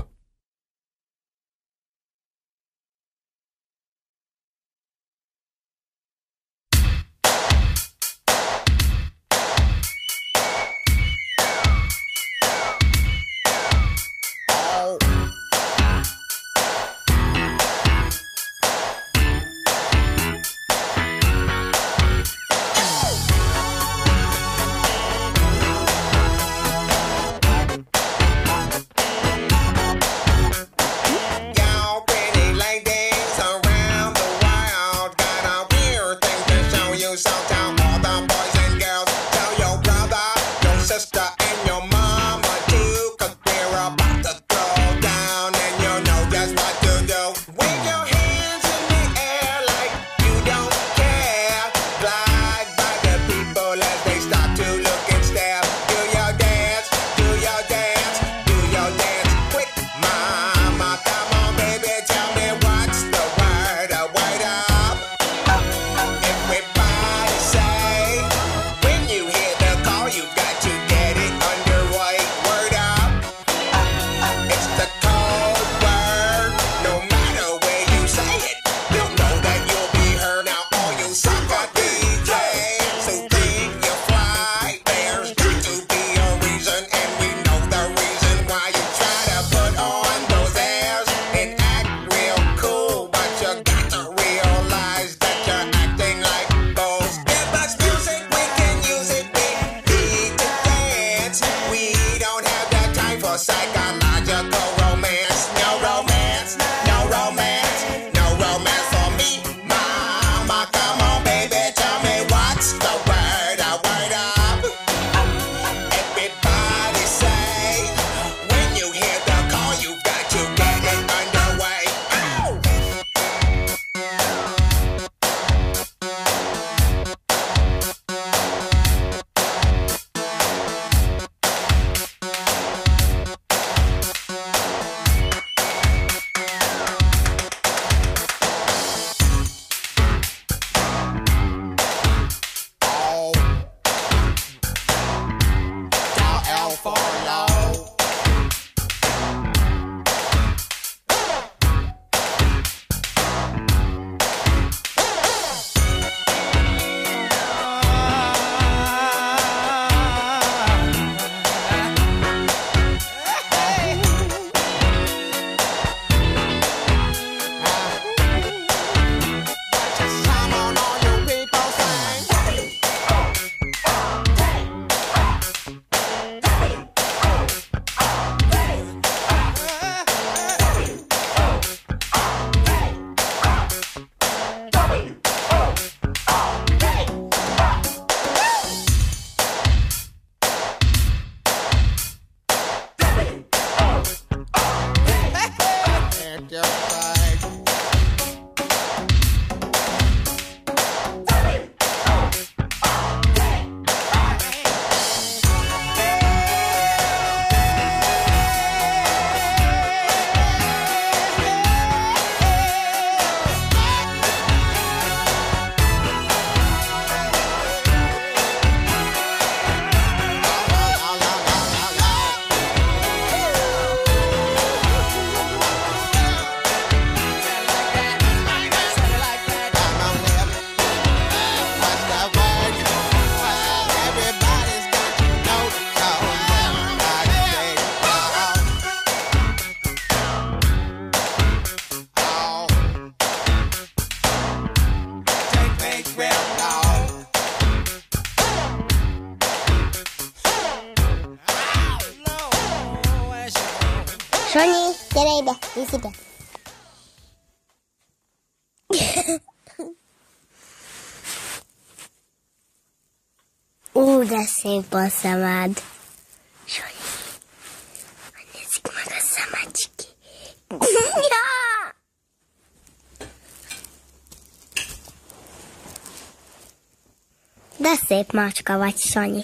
De szép macska vagy, Sanyi.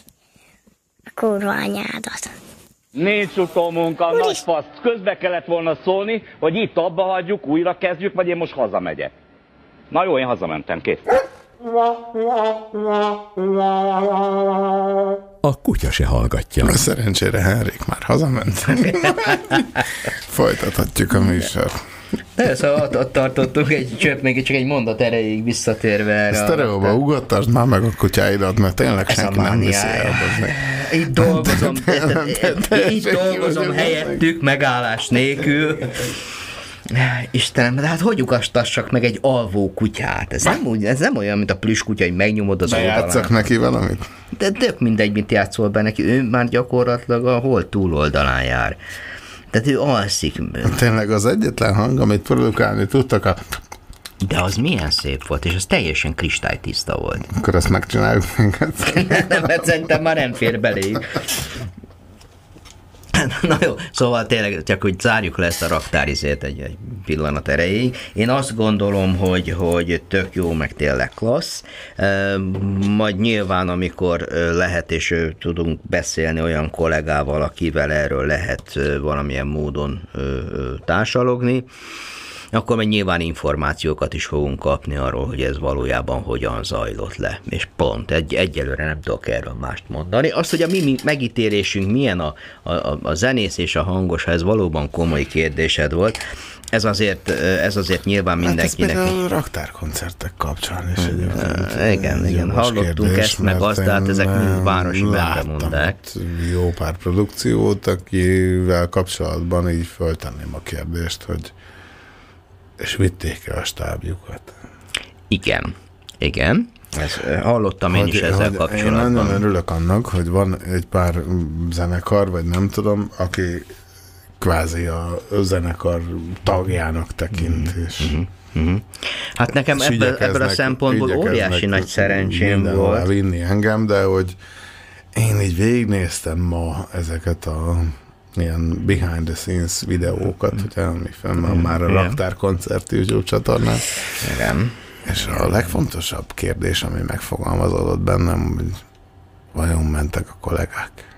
A kurva anyádat. Nincs utómunka, nagy fasz. Közbe kellett volna szólni, hogy itt abba hagyjuk, újra kezdjük, vagy én most hazamegyek. Na jó, én hazamentem, kész. A kutya se hallgatja. Szerencsére Henrik már hazament. Folytathatjuk a műsor. De szóval ott, ott tartottunk egy csöpp, még csak egy mondat erejéig visszatérve erre. a- Sztereóba ugattasd már meg a kutyáidat, mert tényleg Ez senki nem viszi el. Így dolgozom, így dolgozom helyettük, megállás nélkül. Istenem, de hát hogy ugastassak meg egy alvó kutyát? Ez nem, úgy, ez nem olyan, mint a plüss kutya, hogy megnyomod az oldalán. neki valamit? De tök mindegy, mit játszol be neki. Ő már gyakorlatilag a hol túloldalán jár. Tehát ő alszik. Tényleg az egyetlen hang, amit produkálni tudtak, a... De az milyen szép volt, és az teljesen kristálytiszta volt. akkor ezt megcsináljuk nem, mert szerintem már nem fér beléig. Na jó, szóval tényleg csak hogy zárjuk le ezt a raktárizét egy, egy pillanat erejéig. Én azt gondolom, hogy, hogy tök jó, meg tényleg klassz. E, Majd nyilván, amikor lehet és tudunk beszélni olyan kollégával, akivel erről lehet valamilyen módon társalogni, akkor meg nyilván információkat is fogunk kapni arról, hogy ez valójában hogyan zajlott le. És pont, egy, egyelőre nem tudok erről mást mondani. Azt, hogy a mi mi megítélésünk milyen a, a, a- zenész és a hangos, ha ez valóban komoly kérdésed volt, ez azért, ez azért nyilván Hát ez mindenkinek... a raktárkoncertek kapcsán is egyébként. igen, egy igen. Hallottunk ezt, meg azt, de hát én, ezek mind városi bendemondák. Jó pár produkciót, akivel kapcsolatban így föltenném a kérdést, hogy és vitték el a stábjukat. Igen, igen. Ezt, eh, hallottam én is ezzel Én kapcsolatban. nagyon örülök annak, hogy van egy pár zenekar, vagy nem tudom, aki kvázi a zenekar tagjának tekint, és Mhm. Hát nekem ebből, ebből a szempontból óriási nagy szerencsém volt. vinni engem, de hogy én így végignéztem ma ezeket a ilyen behind the scenes videókat, ugye, ami fenn van már a Igen. Raktár koncert YouTube csatornán. Igen. És a legfontosabb kérdés, ami megfogalmazódott bennem, hogy vajon mentek a kollégák?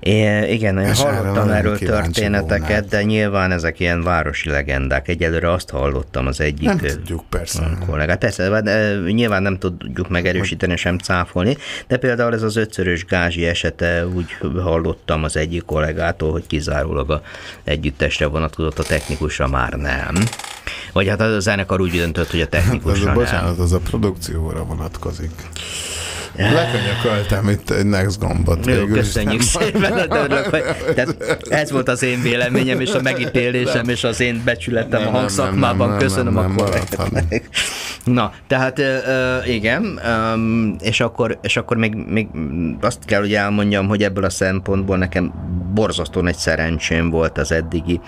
É, igen, én erre hallottam erről történeteket, volnék. de nyilván ezek ilyen városi legendák. Egyelőre azt hallottam az egyik Nem tudjuk, persze. kollégát. Persze, ö, nyilván nem tudjuk megerősíteni, sem cáfolni, de például ez az ötszörös gázsi esete, úgy hallottam az egyik kollégától, hogy kizárólag a együttesre vonatkozott, a technikusra már nem. Vagy hát a zenekar úgy döntött, hogy a Ez technikusra a, nem. bocsánat, az a produkcióra vonatkozik. Lekönyököltem itt egy next gombot. Jó, köszönjük szépen, örülök, hogy tehát ez volt az én véleményem, és a megítélésem, és az én becsületem Nem, a hangszakmában. nem, nem, Köszönöm nem, a nem, kollégáknak. Na, tehát igen, és akkor, és akkor még, még azt kell, hogy elmondjam, hogy ebből a szempontból nekem borzasztó nagy szerencsém volt az eddigi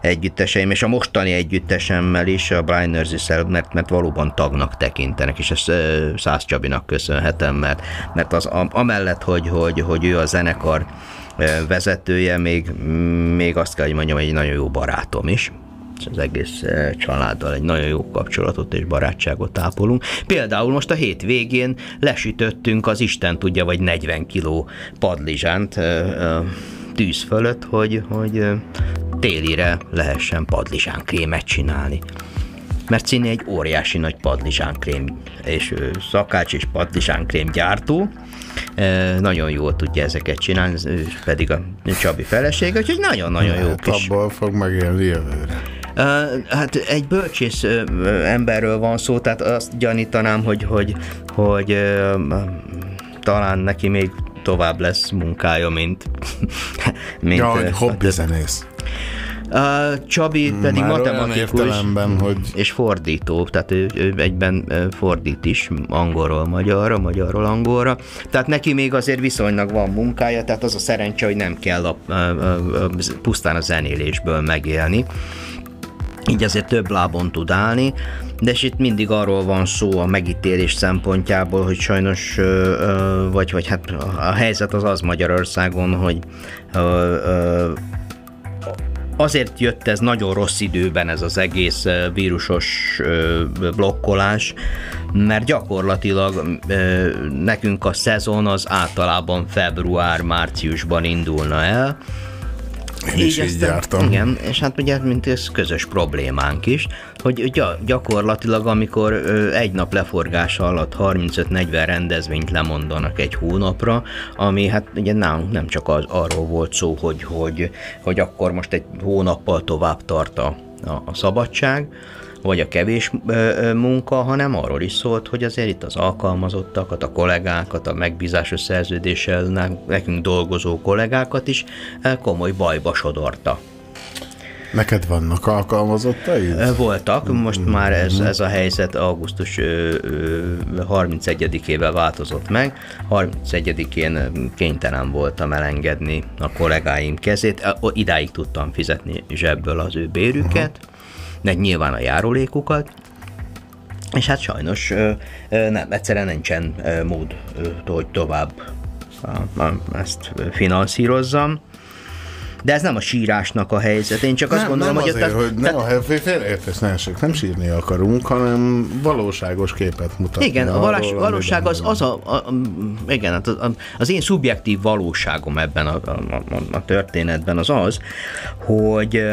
együtteseim, és a mostani együttesemmel is, a Blind nurses mert, mert valóban tagnak tekintenek, és ezt ö, Szász Csabinak köszönhetem, mert, mert az am- amellett, hogy, hogy, hogy ő a zenekar ö, vezetője, még, még azt kell, hogy mondjam, egy nagyon jó barátom is az egész eh, családdal egy nagyon jó kapcsolatot és barátságot ápolunk. Például most a hétvégén lesütöttünk az Isten tudja, vagy 40 kiló padlizsánt eh, tűz fölött, hogy, hogy télire lehessen padlizsán krémet csinálni. Mert Cini egy óriási nagy padlizsánkrém és szakács és padlizsánkrém gyártó, nagyon jól tudja ezeket csinálni, ő pedig a Csabi felesége, úgyhogy nagyon-nagyon jó Hát kis abból fog megélni jövőre. Hát egy bölcsész emberről van szó, tehát azt gyanítanám, hogy, hogy, hogy talán neki még tovább lesz munkája, mint... mint Ja, hogy a hobbi több-. Uh, Csabi pedig Már matematikus értelemben, hogy és fordító, tehát ő, ő egyben fordít is angolról magyarra, magyarról angolra, tehát neki még azért viszonylag van munkája, tehát az a szerencse, hogy nem kell a, a, a, a, pusztán a zenélésből megélni. Így azért több lábon tud állni, de és itt mindig arról van szó a megítélés szempontjából, hogy sajnos, vagy, vagy hát a helyzet az az Magyarországon, hogy azért jött ez nagyon rossz időben ez az egész vírusos blokkolás, mert gyakorlatilag nekünk a szezon az általában február-márciusban indulna el, Én is így aztán- jártam. Igen, és hát ugye mint ez közös problémánk is, hogy gy- gyakorlatilag amikor egy nap leforgása alatt 35-40 rendezvényt lemondanak egy hónapra, ami hát ugye nálunk nem csak az, arról volt szó, hogy, hogy, hogy akkor most egy hónappal tovább tart a, a, a szabadság, vagy a kevés munka, hanem arról is szólt, hogy azért itt az alkalmazottakat, a kollégákat, a megbízásos szerződéssel ne- nekünk dolgozó kollégákat is komoly bajba sodorta. Neked vannak alkalmazottaid? Voltak, most már ez, ez a helyzet augusztus ö, ö, 31-ével változott meg. 31-én kénytelen voltam elengedni a kollégáim kezét. Idáig tudtam fizetni zsebből az ő bérüket, meg nyilván a járulékukat, és hát sajnos nem, egyszerűen nincsen mód, hogy tovább ezt finanszírozzam. De ez nem a sírásnak a helyzet. Én csak azt nem, gondolom, nem hogy azért, ott az- hogy nem, a félreértés, ne esik, nem sírni akarunk, hanem valóságos képet mutatni. Igen, a arról, valós, amiben valóság az, az a, a, a igen, hát az, az én szubjektív valóságom ebben a, a, a, a történetben az az, hogy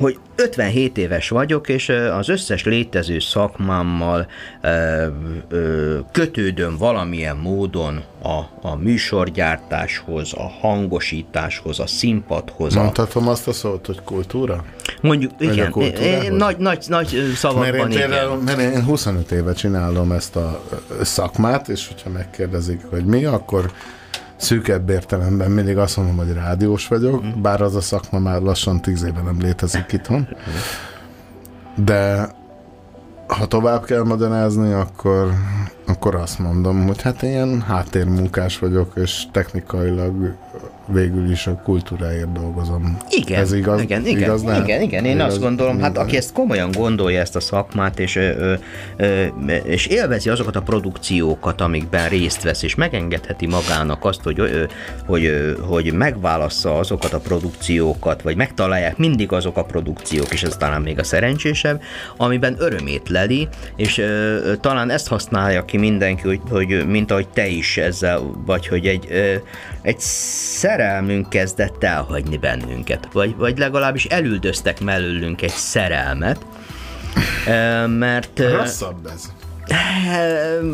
hogy 57 éves vagyok, és az összes létező szakmámmal ö, ö, kötődöm valamilyen módon a, a műsorgyártáshoz, a hangosításhoz, a színpadhoz. A, Mondhatom azt a szót, hogy kultúra? mondjuk, Vagy a igen, én, nagy, nagy, nagy Mert szavakban én, igen. például, mert én 25 éve csinálom ezt a szakmát, és hogyha megkérdezik, hogy mi, akkor szűkebb értelemben mindig azt mondom, hogy rádiós vagyok, Mhm. bár az a szakma már lassan 10 éve nem létezik itthon. De ha tovább kell magyarázni, akkor, akkor azt mondom, hogy hát ilyen háttérmunkás vagyok, és technikailag végül is a kultúráért dolgozom. Igen, Ez igaz? igen, igen, igaz lehet? igen, igen, én Igaz azt gondolom, hát minden? aki ezt komolyan gondolja ezt a szakmát, és, ö, ö, és élvezi azokat a produkciókat, amikben részt vesz, és megengedheti magának azt, hogy, ö, hogy, ö, hogy megválassza azokat a produkciókat, vagy megtalálják mindig azok a produkciók, és ez talán még a szerencsésebb, amiben örömét leli, és ö, talán ezt használja ki mindenki, hogy, hogy mint ahogy te is ezzel, vagy hogy egy, ö, egy szerelmünk kezdett elhagyni bennünket, vagy, vagy legalábbis elüldöztek mellőlünk egy szerelmet, mert... Rosszabb ez.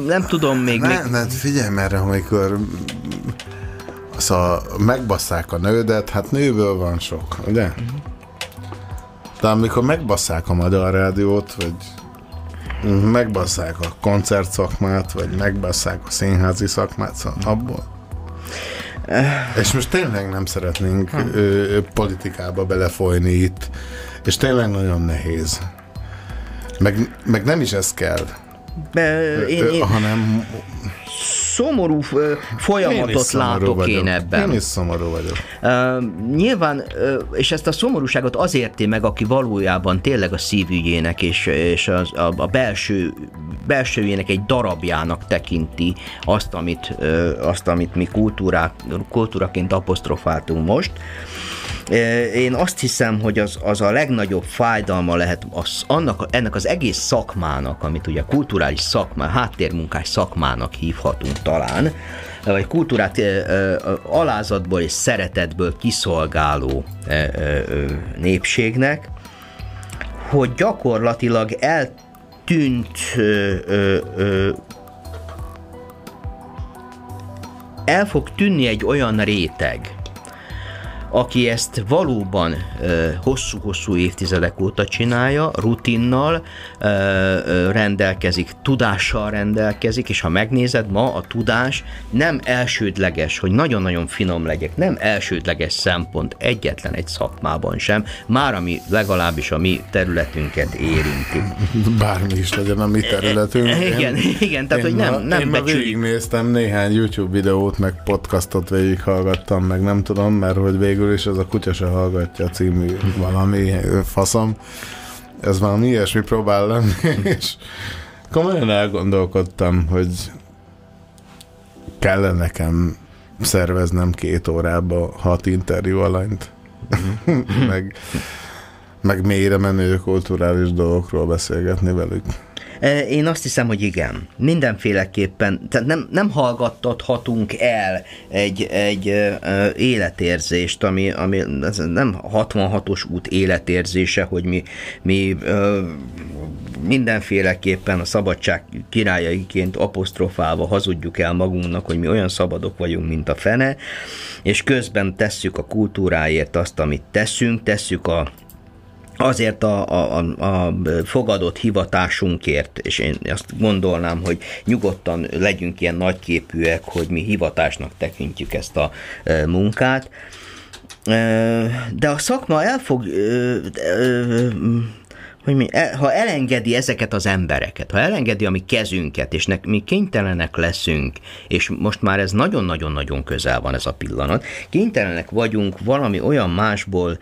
Nem tudom még... Ne, még... ne, figyelj mert amikor szóval megbasszák a nődet, hát nőből van sok, ugye? De amikor megbasszák a magyar rádiót, vagy megbasszák a koncertszakmát, vagy megbasszák a színházi szakmát, szóval abból. És most tényleg nem szeretnénk ö, ö, politikába belefolyni itt, és tényleg nagyon nehéz. Meg, meg nem is ez kell. Be, én, Ö, én hanem szomorú folyamatot látok vagyok. én ebben. Én is szomorú vagyok. Uh, nyilván, uh, és ezt a szomorúságot az érti meg, aki valójában tényleg a szívügyének és, és az, a, a belső, belsőjének egy darabjának tekinti azt, amit, uh, azt, amit mi kultúrák, kultúraként apostrofáltunk most. Uh, Én azt hiszem, hogy az, az a legnagyobb fájdalma lehet az, annak, ennek az egész szakmának, amit ugye kulturális szakmá, háttérmunkás szakmának hívhatunk talán, vagy kultúrát alázatból és szeretetből kiszolgáló népségnek, hogy gyakorlatilag eltűnt el fog tűnni egy olyan réteg, aki ezt valóban hosszú-hosszú évtizedek óta csinálja, rutinnal rendelkezik, tudással rendelkezik, és ha megnézed, ma a tudás nem elsődleges, hogy nagyon-nagyon finom legyek, nem elsődleges szempont egyetlen egy szakmában sem, már ami legalábbis a mi területünket érinti. Bármi is legyen a mi területünk. Igen, igen, tehát, én hogy nem- ma, nem Én becsüljük. végignéztem néhány YouTube videót, meg podcastot végighallgattam, meg nem tudom, mert hogy végül is ez a Kutya se hallgatja című valami faszom. Ez valami ilyesmi próbál lenni, és komolyan elgondolkodtam, hogy kellene nekem szerveznem két órába hat interjú alanyt. meg, meg mélyre menő kulturális dolgokról beszélgetni velük. E, Én azt hiszem, hogy igen. Mindenféleképpen, tehát nem, nem hallgattathatunk el egy, egy ö, ö, életérzést, ami, ami ez nem 66-os út életérzése, hogy mi, mi mindenféleképpen a szabadság királyaiként apostrofálva hazudjuk el magunknak, hogy mi olyan szabadok vagyunk, mint a fene, és közben tesszük a kultúráért azt, amit teszünk, tesszük a azért a, a, a, a fogadott hivatásunkért, és én azt gondolnám, hogy nyugodtan legyünk ilyen nagyképűek, hogy mi hivatásnak tekintjük ezt a e, munkát. E, De a szakma el fog, ö, hogy mi, ha elengedi ezeket az embereket, ha elengedi a mi kezünket, és nek, mi kénytelenek leszünk, és most már ez nagyon-nagyon-nagyon közel van ez a pillanat, kénytelenek vagyunk valami olyan másból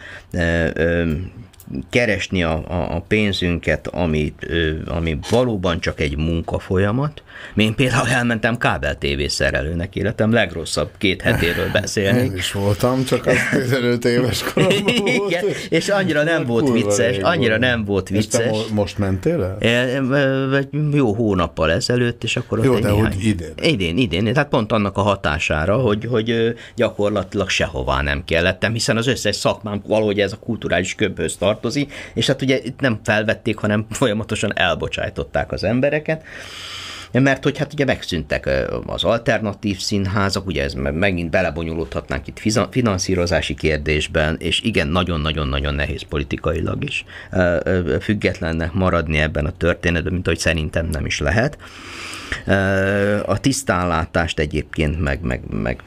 keresni a, a, a pénzünket, ami, ö, ami valóban csak egy munkafolyamat. Én például elmentem kábel TV szerelőnek életem legrosszabb két hetéről beszélni. Én is voltam, csak az 15 éves koromban volt. Igen, és annyira nem volt vicces, annyira nem volt És te vicces. mo- most mentél el? E, e, egy Jó hónappal ezelőtt, és akkor ott Jó, de néhány... hogy idén. Idén, idén. Tehát pont annak a hatására, hogy, hogy gyakorlatilag sehová nem kellettem, hiszen az összes szakmám valahogy ez a kulturális köbhöz tartozik, és hát ugye itt nem felvették, hanem folyamatosan elbocsájtották az embereket. Mert hogy hát ugye megszűntek az alternatív színházak, ugye ez me- megint belebonyolódhatnánk itt finanszírozási kérdésben, és igen, nagyon-nagyon-nagyon nehéz politikailag is függetlennek maradni ebben a történetben, mint hogy szerintem nem is lehet. A tisztánlátást egyébként meg, meg, meg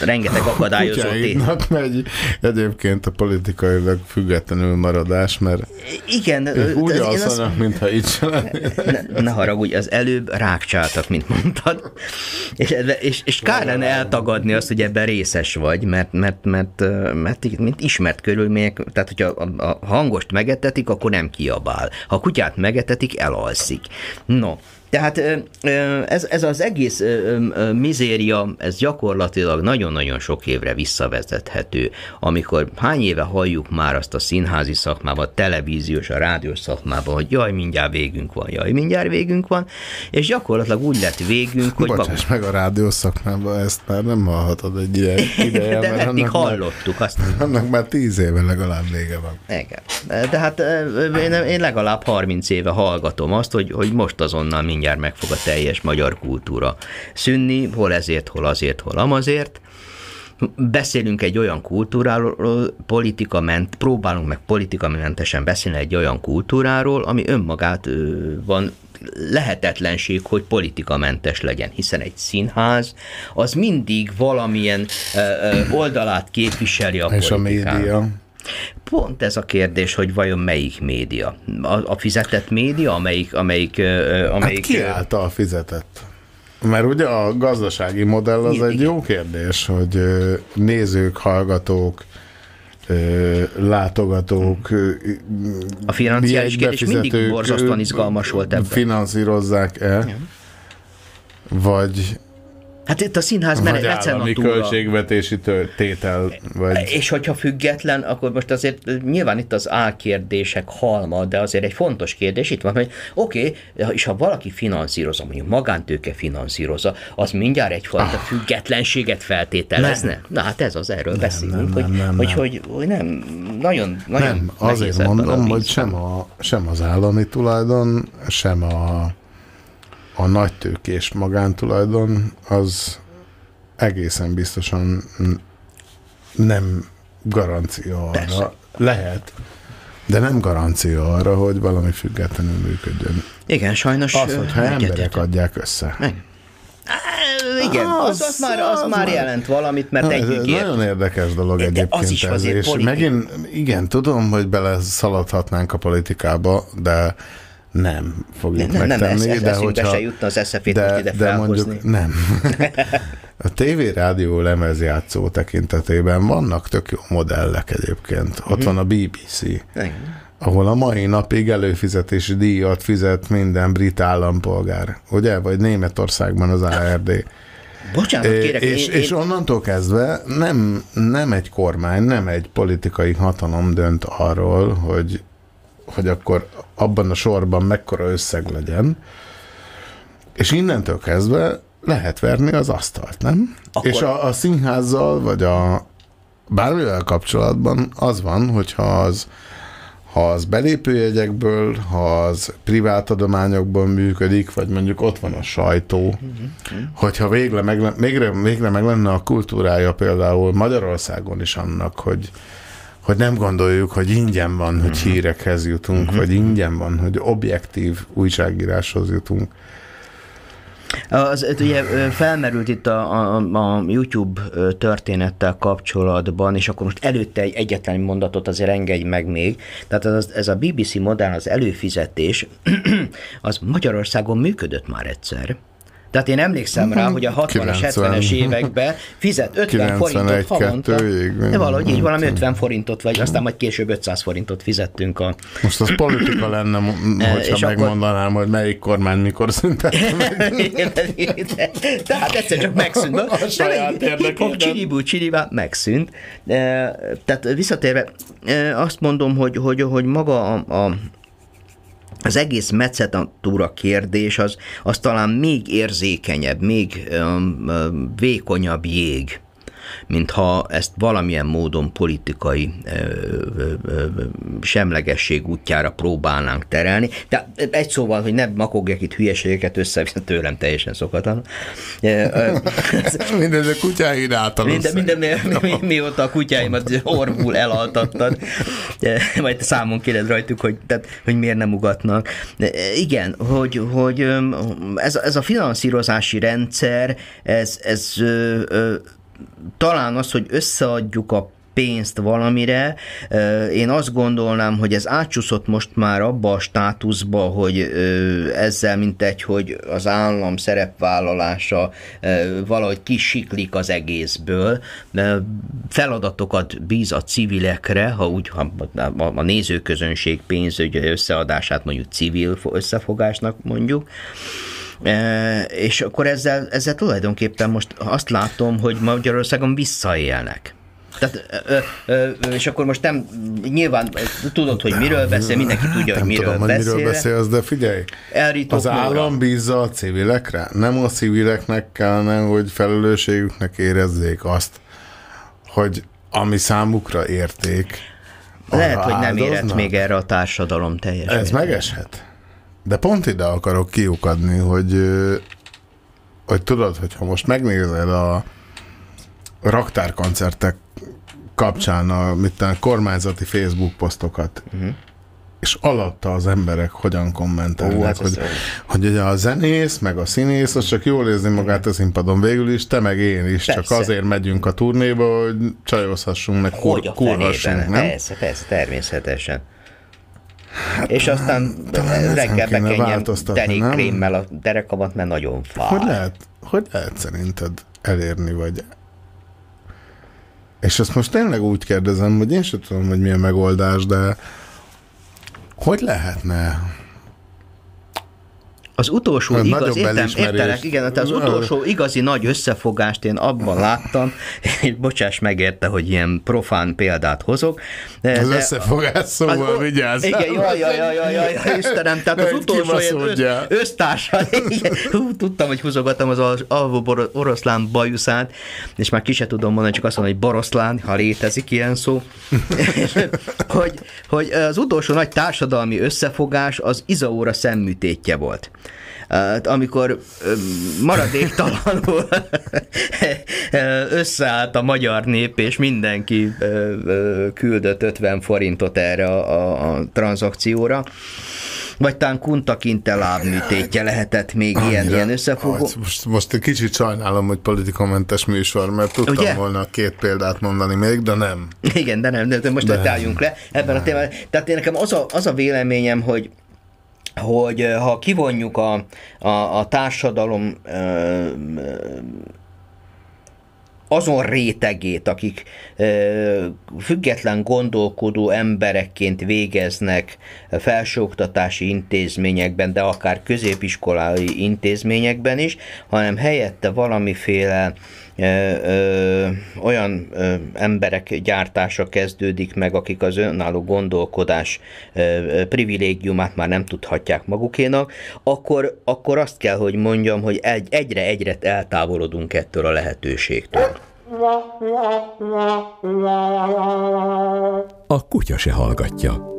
rengeteg akadályozó. Kutyáidnak megy egyébként a politikailag függetlenül maradás, mert Igen, úgy alszanak, mintha itt se lennének. ne, ne haragudj, az előbb rákcsáltak, mint mondtad, és, és, és kár lenne eltagadni azt, hogy ebben részes vagy, mert, mert, mert, mert, mint ismert körülmények, tehát hogyha a, a hangost megetetik, akkor nem kiabál. Ha a kutyát megetetik, elalszik. No, tehát ez, ez az egész mizéria, ez gyakorlatilag nagyon-nagyon sok évre visszavezethető, amikor hány éve halljuk már azt a színházi szakmában, a televíziós, a rádiós szakmában, hogy jaj, mindjárt végünk van, jaj, mindjárt végünk van, és gyakorlatilag úgy lett végünk, hogy Bocsáss meg a rádió szakmában, ezt már nem hallhatod egy ide, ideje, De mert eddig már, hallottuk azt. annak már tíz éve legalább vége van. Igen. De hát én, én legalább 30 éve hallgatom azt, hogy, hogy most azonnal mindjárt meg fog a teljes magyar kultúra szűnni, hol ezért, hol azért, hol amazért. Beszélünk egy olyan kultúráról, politikament, próbálunk meg politikamentesen beszélni egy olyan kultúráról, ami önmagát van lehetetlenség, hogy politikamentes legyen, hiszen egy színház az mindig valamilyen ö, ö, oldalát képviseli a És a politikának. média? Pont ez a kérdés, hogy vajon melyik média? A, a fizetett média, amelyik... amelyik, ö, Hát amelyik ki által fizetett? Mert ugye a gazdasági modell az egy jó kérdés, hogy nézők, hallgatók, látogatók, A financiális kérdés mindig borzasztóan izgalmas volt ebben. Finanszírozzák-e? Vagy, Hát itt a színház vagy állami költségvetési tétel, vagy És hogyha független, akkor most azért nyilván itt az álkérdések halma, de azért egy fontos kérdés itt van, hogy oké, okay, és ha valaki finanszírozza, mondjuk magántőke finanszírozza, az mindjárt egyfajta Ah. függetlenséget feltételezne? Nem. Na hát ez az, erről beszélünk, nem, hogy, nem, nem, hogy, nem. hogy, hogy nem, nagyon, nagyon nem, azért a mondom, hogy sem, a, sem az állami tulajdon, sem a, a nagy tőkés magántulajdon az egészen biztosan nem garancia arra. Persze. Lehet, de nem garancia arra, hogy valami függetlenül működjön. Igen, sajnos Az, hogyha emberek egyetértek. adják össze. Igen. Igen, az, az, már, az, az már jelent valamit, mert ez egy ígért. nagyon érdekes dolog egyébként az is ez, és megint, igen, tudom, hogy bele szaladhatnánk a politikába, de nem fogjuk Nem, nem, megtenni. ez- ez de hogyha, se jutna az SZF-t de, ide de mondjuk nem. A TV rádió lemezjátszó tekintetében vannak tök jó modellek egyébként. Ott Mhm. van a BBC, Igen. ahol a mai napig előfizetési díjat fizet minden brit állampolgár, ugye? Vagy Németországban az ARD. Bocsánat, kérek, és, én- és onnantól kezdve nem, nem egy kormány, nem egy politikai hatalom dönt arról, hogy, hogy akkor abban a sorban mekkora összeg legyen, és innentől kezdve lehet verni az asztalt, nem? Akkor- És a, a színházzal, vagy a bármivel kapcsolatban az van, hogyha az, ha az belépőjegyekből, ha az privát adományokból működik, vagy mondjuk ott van a sajtó, hogyha végre meg, végre, végre meg lenne a kultúrája például Magyarországon is annak, hogy, hogy nem gondoljuk, hogy ingyen van, hogy hírekhez jutunk, vagy ingyen van, hogy objektív újságíráshoz jutunk. Az, ez ugye felmerült itt a, a, a YouTube történettel kapcsolatban, és akkor most előtte egy egyetlen mondatot azért engedj meg még. Tehát ez, ez a BBC modell, az előfizetés, az Magyarországon működött már egyszer. Tehát én emlékszem rá, Mhm. hogy a 60-as, 90. 70-es években fizet 50 91, forintot havonta. 2-ig, De valahogy így, valami nem 50 forintot, vagy aztán majd később 500 forintot fizettünk a... Most az politika lenne, Eh, hogyha és akkor- megmondanám, hogy melyik kormány mikor szüntette meg. Tehát egyszer csak megszűnt. A saját érdekében. Csiribú, csiribá, megszűnt. Eh, Tehát visszatérve, eh, azt mondom, hogy, hogy, hogy maga a, a az egész mecenatúra kérdés az, az talán még érzékenyebb, még um, um, vékonyabb jég, mint ha ezt valamilyen módon politikai ö, ö, ö, semlegesség útjára próbálnánk terelni. De egy szóval, hogy ne makogjak itt hülyeségeket össze, tőlem teljesen szokatlan. Mindez a kutyáid által. minden, minden, mi, mi, mióta a kutyáimat orvul elaltattad, majd számon kéred rajtuk, hogy, tehát, hogy miért nem ugatnak. Igen, hogy, hogy ez, ez a finanszírozási rendszer, ez, ez talán az, hogy összeadjuk a pénzt valamire. Én azt gondolnám, hogy ez átcsúszott most már abba a státuszba, hogy ezzel mint egy, hogy az állam szerepvállalása valahogy kisiklik az egészből. Feladatokat bíz a civilekre, ha úgy ha a- nézőközönség pénzügyi összeadását mondjuk civil fo- összefogásnak mondjuk. E, és akkor ezzel, ezzel tulajdonképpen most azt látom, hogy Magyarországon visszaélnek. Tehát, ö, ö, ö, és akkor most nem, nyilván tudod, hogy miről beszél, mindenki tudja, hogy miről tudom, beszél. miről beszélsz, de figyelj, Elrított az maga. állam bízza a civilekre? Nem a civileknek kellene, hogy felelősségüknek érezzék azt, hogy ami számukra érték, Lehet, hogy nem érett még erre a társadalom teljes. Ez megeshet. De pont ide akarok kiukadni, hogy, hogy tudod, hogyha most megnézed a raktárkoncertek kapcsán a, mit a kormányzati Facebook posztokat, uh-huh. és alatta az emberek hogyan kommentelnek, Ó, hát hogy, hogy ugye a zenész, meg a színész, az csak jól érzi magát a színpadon végül is, te meg én is, Persze. csak azért megyünk a turnéba, hogy csajozhassunk, meg kur, Hogy kurhassunk, nem? Persze, persze, természetesen. Hát, és aztán talán reggel nem? terékkrémmel a derekamat, mert nagyon fáj. Hogy lehet, hogy lehet szerinted elérni, vagy... És ezt most tényleg úgy kérdezem, hogy én sem tudom, hogy milyen megoldás, de hogy lehetne Az utolsó Hát igaz, értem, értelek, igen, tehát az utolsó igazi nagy összefogást én abban láttam, és bocsáss megérte, hogy ilyen profán példát hozok. de- az összefogás szóval az- vigyázz. Igen, jaj, jaj, jaj, jaj, jaj, Istenem, tehát az utolsó ilyen hú, tudtam, hogy húzogatom az al- alvó oroszlán bajuszát, és már ki se tudom mondani, csak azt mondom, hogy boroszlán, ha létezik ilyen szó, hogy, hogy az utolsó nagy társadalmi összefogás az Izaóra szemműtétje volt. Hát, amikor maradéktalanul összeállt a magyar nép, és mindenki küldött 50 forintot erre a, a, tranzakcióra, vagy talán Kunta Kinte lábműtétje lehetett még ilyen, Annyira- ilyen összefogó. Hát Most, most egy kicsit sajnálom, hogy politikamentes műsor, mert tudtam Ugye? volna két példát mondani még, de nem. Igen, de nem, de de most De. de. álljunk le ebben a témában. Tehát én nekem az a, az a véleményem, hogy hogy eh, ha kivonjuk a, a, a társadalom ö, ö, azon rétegét, akik független gondolkodó emberekként végeznek felsőoktatási intézményekben, de akár középiskolai intézményekben is, hanem helyette valamiféle olyan emberek gyártása kezdődik meg, akik az önálló gondolkodás privilégiumát már nem tudhatják magukénak, akkor, akkor azt kell, hogy mondjam, hogy egy, egyre-egyre eltávolodunk ettől a lehetőségtől. A kutya se hallgatja.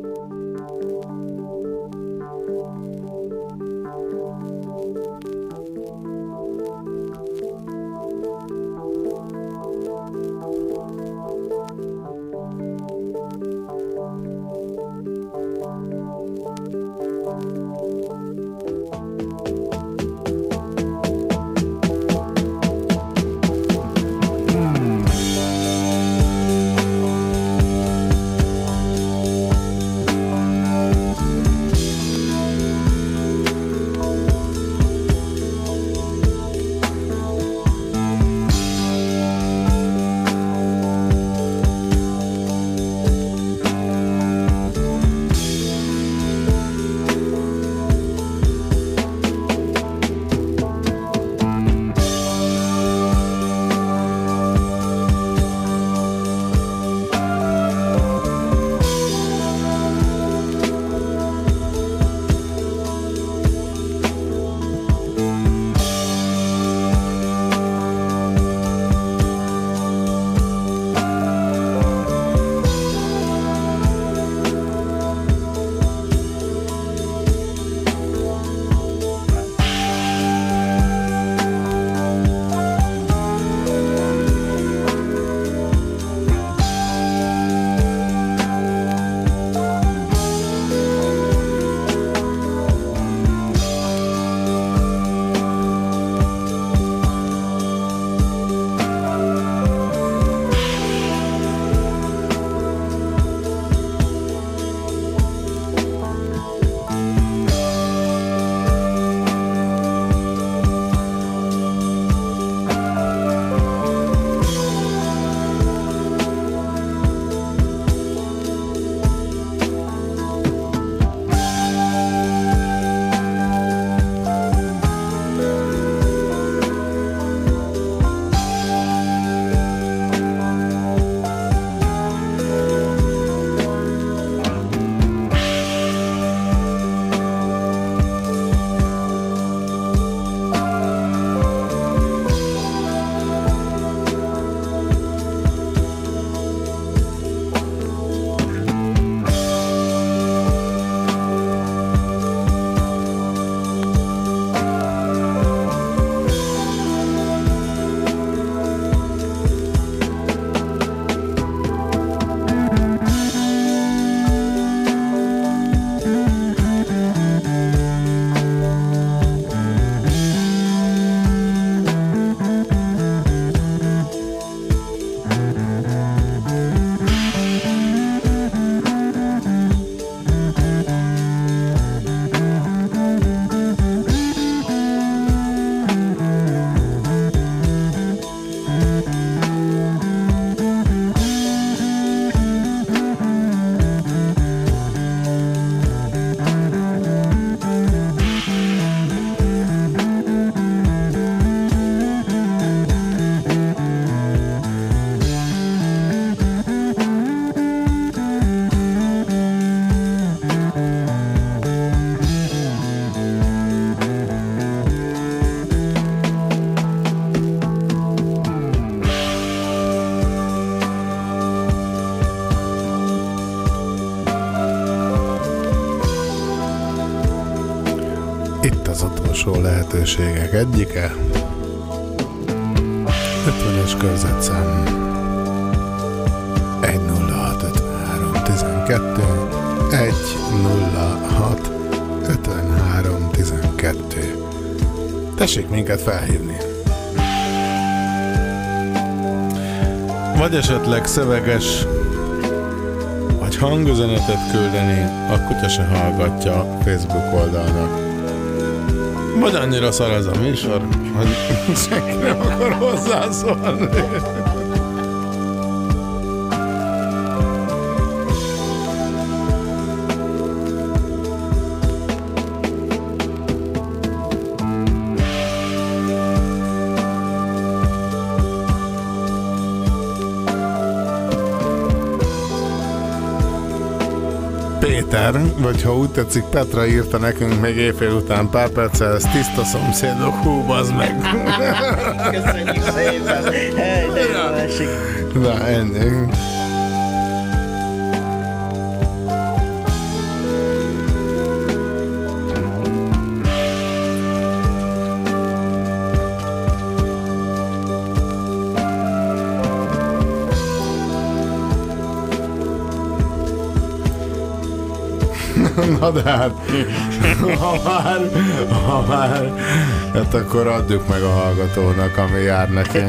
Lehetőségek egyike. 50-es körzetszám 10653 12 106 53 12 Tessék minket felhívni. Vagy esetleg szöveges vagy hangüzenetet küldeni a Kutya se hallgatja Facebook oldalnak. Vagy annyira szar ez a műsor, hogy senki nem akar hozzászólni. Péter, vagy ha úgy tetszik, Petra írta nekünk még éjfél után pár perccel, ez tiszta szomszédok, hú, bazd meg. Köszönjük szépen. Hely, de jó esik. Na, ennyi. Na ha már, ha már, hát akkor adjuk meg a hallgatónak, ami jár neki.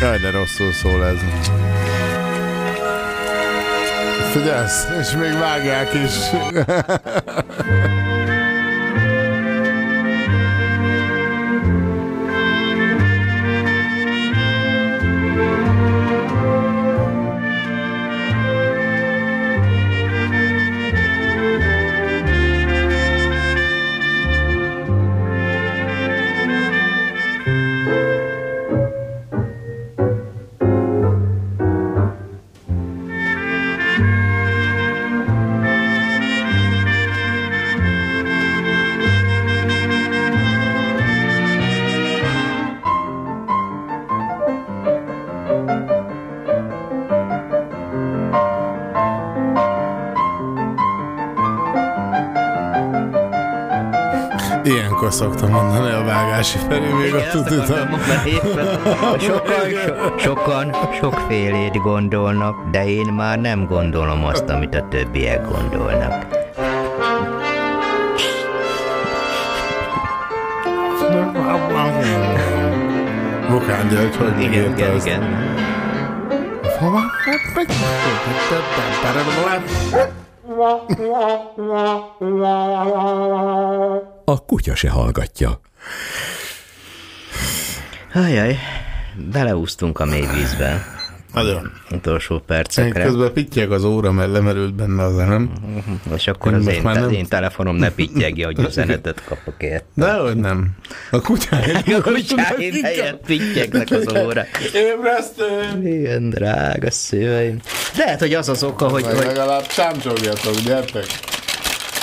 Jaj, de rosszul szól ez. Figyelsz, és még vágják is. Ilyenkor szoktam mondani a vágási felé még a tutitán. Sokan, so, sokan sokfélét gondolnak, de én már nem gondolom azt, amit a többiek gondolnak. Vokán György, hogy Igen, igen, ezt? igen. A kutya se hallgatja. Ajaj, beleúztunk a mély vízbe. Nagyon. Utolsó Én percekre. közben pittyeg az óra, mert lemerült benne az nem. És akkor Én az én, már te, nem- én telefonom ne pittyegje, hogy üzenetet kapok ért. Dehogy nem. A kutyáim. A kutyáim helyett pittyegnek az óra. Ébresztő! Igen, drága szíveim. Lehet, hogy az az oka, hogy, Meg hogy legalább csámcsogjatok, gyertek.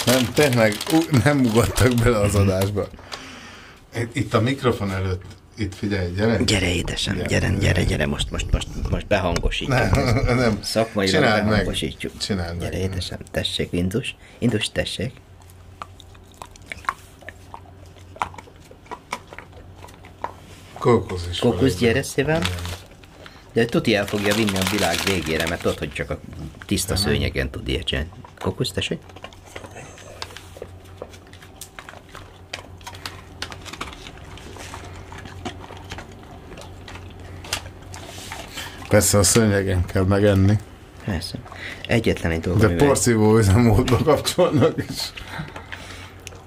Nem, tényleg nem ugattak bele az adásba. Itt, a mikrofon előtt, itt figyelj, gyere. Gyere, édesem, gyere, gyere, gyere, most, most, most, most behangosítjuk. Nem, nem. Szakmailag Csináld meg. behangosítjuk. Csináld Gyere, meg. édesem, tessék, Indus. Indus, tessék. Kókusz is. Kókusz, gyere szívem. De tuti el fogja vinni a világ végére, mert tudod, hogy csak a tiszta szőnyegen tud ilyet csinálni. Kókusz, tessék. Persze a szőnyegen kell megenni. Persze. Egyetlen egy dolog, De amivel- porszívó üzemmódba kapcsolnak is.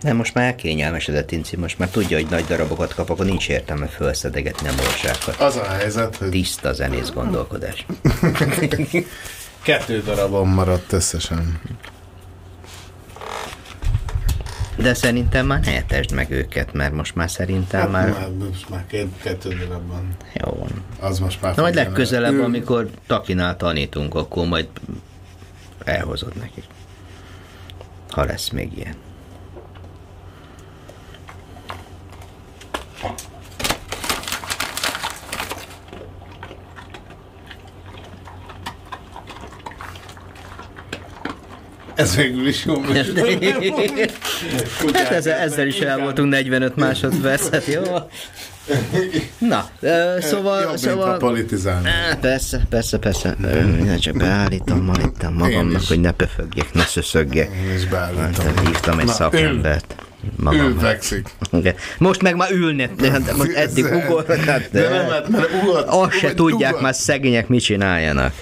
Nem, most már elkényelmesedett Inci, most már tudja, hogy nagy darabokat kap, akkor nincs értelme felszedegetni a morsákat. Az a helyzet, hogy Tiszta zenész gondolkodás. kettő darabon maradt összesen. De szerintem már ne etesd meg őket, mert most már szerintem Hát már... már, most már két, kettő darabban. Jó van. Az most már Na majd legközelebb, Ő- amikor Takinál tanítunk, akkor majd elhozod nekik. Ha lesz még ilyen. Ez végül is jó. Hát ezzel, ezzel is el voltunk 45 másodpercet, jó? Na, ö, szóval... Jobb, mint szóval ha politizálni. Á, Persze, persze, persze. Ne csak beállítom, magadtam magamnak, hogy ne pöfögjek, ne szöszögjek. Én is beállítom. Hát, hívtam egy Na, szakembert. Ül, fekszik. Igen. Most meg már ülne, de hát most eddig ugornak, hát De nem lehet, mert ugort. Azt se tudják dugott. már szegények mit csináljanak.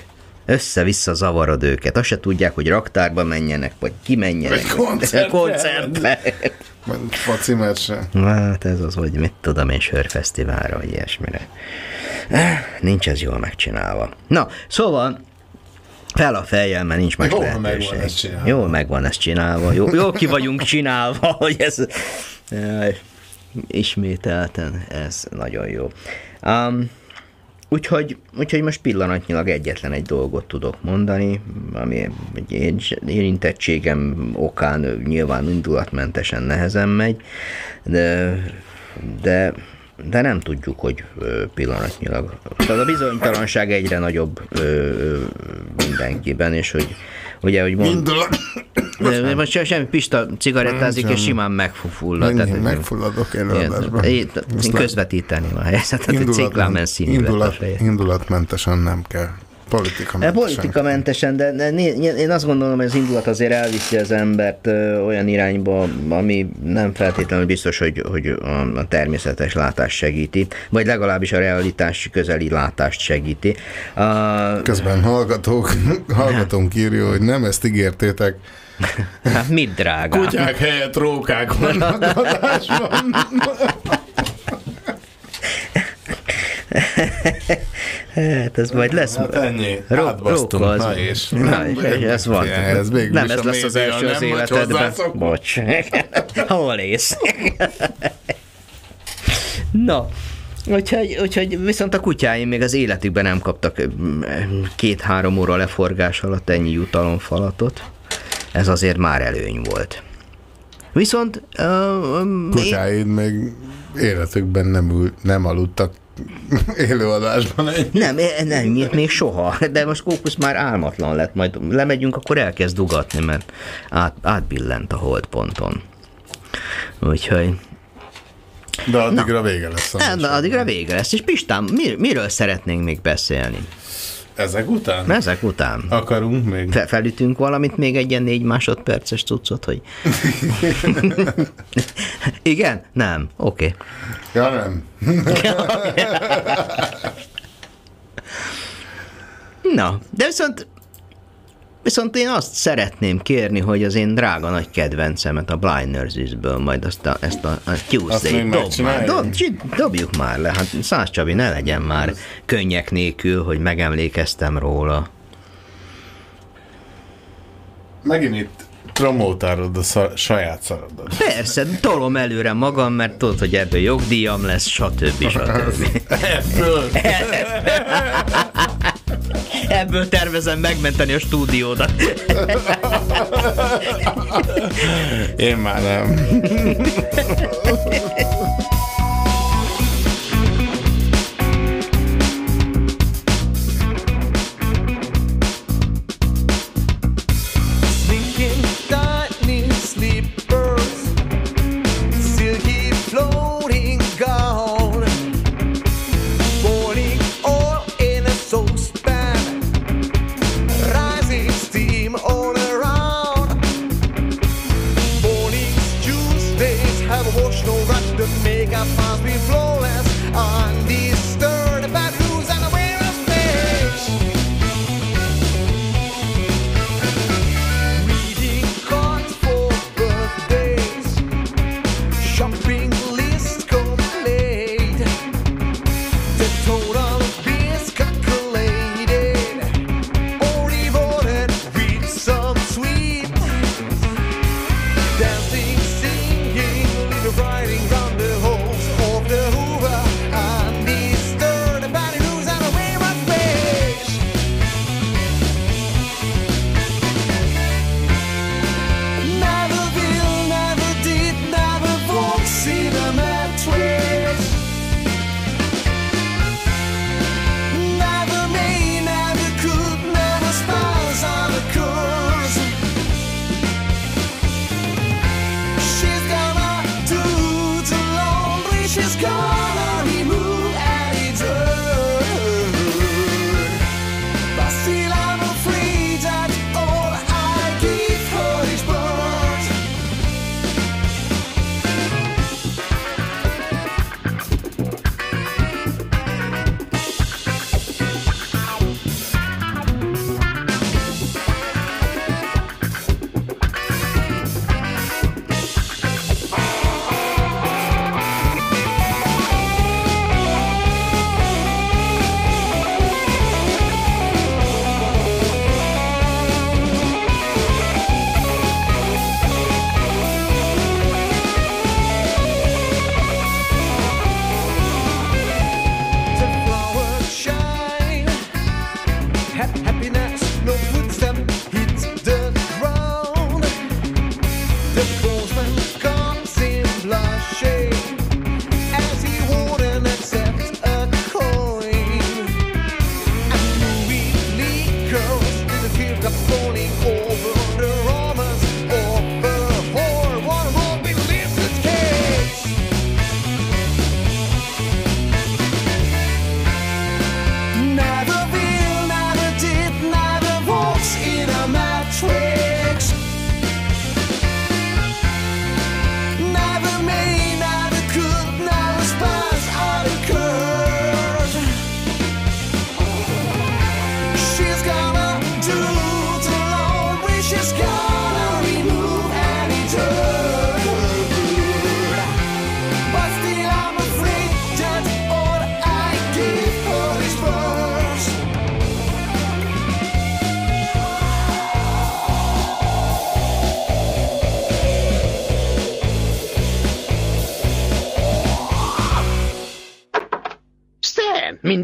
Össze-vissza zavarod őket. Azt se tudják, hogy raktárba menjenek, vagy kimenjenek. Vagy koncertre. koncertre. Vagy meccse. Hát ez az, hogy mit tudom én, sörfesztiválra, vagy ilyesmire. Eh, Nincs ez jól megcsinálva. Na, szóval fel a fejjel, mert nincs más Jól lehetőség. megvan ez csinálva. Jól megvan ez csinálva. Jó, jó ki vagyunk csinálva, hogy ez... Jaj, ismételten, ez nagyon jó. Um, úgyhogy, úgyhogy most pillanatnyilag egyetlen egy dolgot tudok mondani, ami egy érintettségem okán nyilván indulatmentesen nehezen megy, de, de de nem tudjuk, hogy pillanatnyilag. Tehát a bizonytalanság egyre nagyobb mindenkiben, és hogy ugye, hogy mond, Indulat. Ö, most se- semmi Pista cigarettázik, Nem, és simán megfullad. Mennyi megfulladok előadásban. Én, közvetíteni a helyzetet, hogy ciklámen színű indulat, indulatmentesen nem kell. Politika E, Politikamentesen, de, de én azt gondolom, hogy az indulat azért elviszi az embert olyan irányba, ami nem feltétlenül biztos, hogy, hogy a, természetes látást segíti, vagy legalábbis a realitás közeli látást segíti. Közben hallgatók, hallgatónk írja, hogy nem ezt ígértétek. Hát mit drága? Kutyák helyett rókák vannak adásban. Hát ez majd lesz. Hát ennyi. Ró- Átbasztunk. az- Na és? Na, és ez van. Ez végül nem ez lesz az első az életedben. Bocs. Hol ész? Na, úgyhogy, úgyhogy viszont a kutyáim még az életükben nem kaptak mm, két-három óra leforgás alatt ennyi jutalomfalatot. Ez azért már előny volt. Viszont uh, Kutyáid még életükben nem, ül, nem aludtak élőadásban. Egy. Nem, eh, nem, még, még soha. De most Kókusz már álmatlan lett, majd lemegyünk, akkor elkezd dugatni, mert át, átbillent a holdponton. Úgyhogy... De addigra vége lesz. műsor. addigra vége lesz. És Pistán, mir, miről szeretnénk még beszélni? Ezek után? Ezek után. Akarunk még? Fe, felütünk valamit, még egy ilyen négy másodperces cuccot, hogy... Igen? Nem. Oké. Okay. Ja, nem. Na, de viszont Viszont én azt szeretném kérni, hogy az én drága nagy kedvencemet, a Blind Nurses-ből majd azt a, ezt a, a Tuesday dob már, dob, dobjuk már le, hát Szász Csabi ne legyen már könnyek nélkül, hogy megemlékeztem róla. Megint itt promótárod a szar, saját szarodat. Persze, tolom előre magam, mert tudod, hogy ebből jogdíjam lesz, stb. stb. Ebből. Ebből tervezem megmenteni a stúdiódat. Én már nem.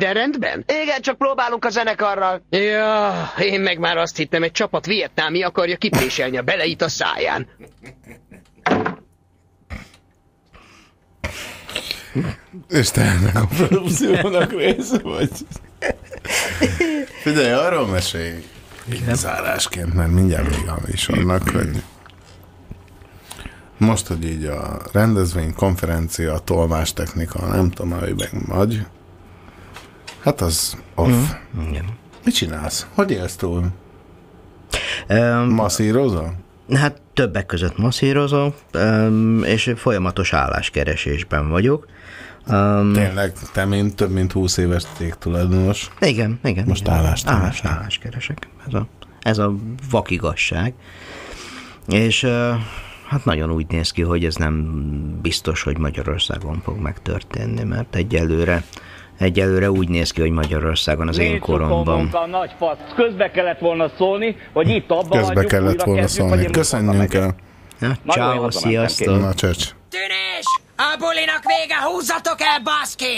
Minden rendben? Igen, csak próbálunk a zenekarral. Ja, én meg már azt hittem, egy csapat vietnámi akarja kipréselni a beleit a száján. És te ennek a produkciónak része vagy. Figyelj, arról mesélj így zárásként, mert mindjárt vége a műsornak, hogy most, hogy így a rendezvény, konferencia, a tolmástechnika, nem tudom, amiben vagy, hát az off. Mm, igen. Mit csinálsz? Hogy élsz túl? Um, Masszírozol? Hát többek között masszírozom, um, és folyamatos álláskeresésben vagyok. Um, Tényleg, te mint több mint 20 éves cégtulajdonos. Igen, igen. Most igen. állást állás, állás keresek. Ez a, ez a vakigasság. És uh, hát nagyon úgy néz ki, hogy ez nem biztos, hogy Magyarországon fog megtörténni, mert egyelőre Egyelőre úgy néz ki, hogy Magyarországon az én Négy koromban. munka, nagy fasz. Közbe kellett volna szólni, hogy itt abba Közbe hagyjuk, kellett volna kezdjük, szólni. én Köszönjünk el. Ciao, sziasztok! Na, csöcs. Tűnés! A bulinak vége, húzzatok el, baszki!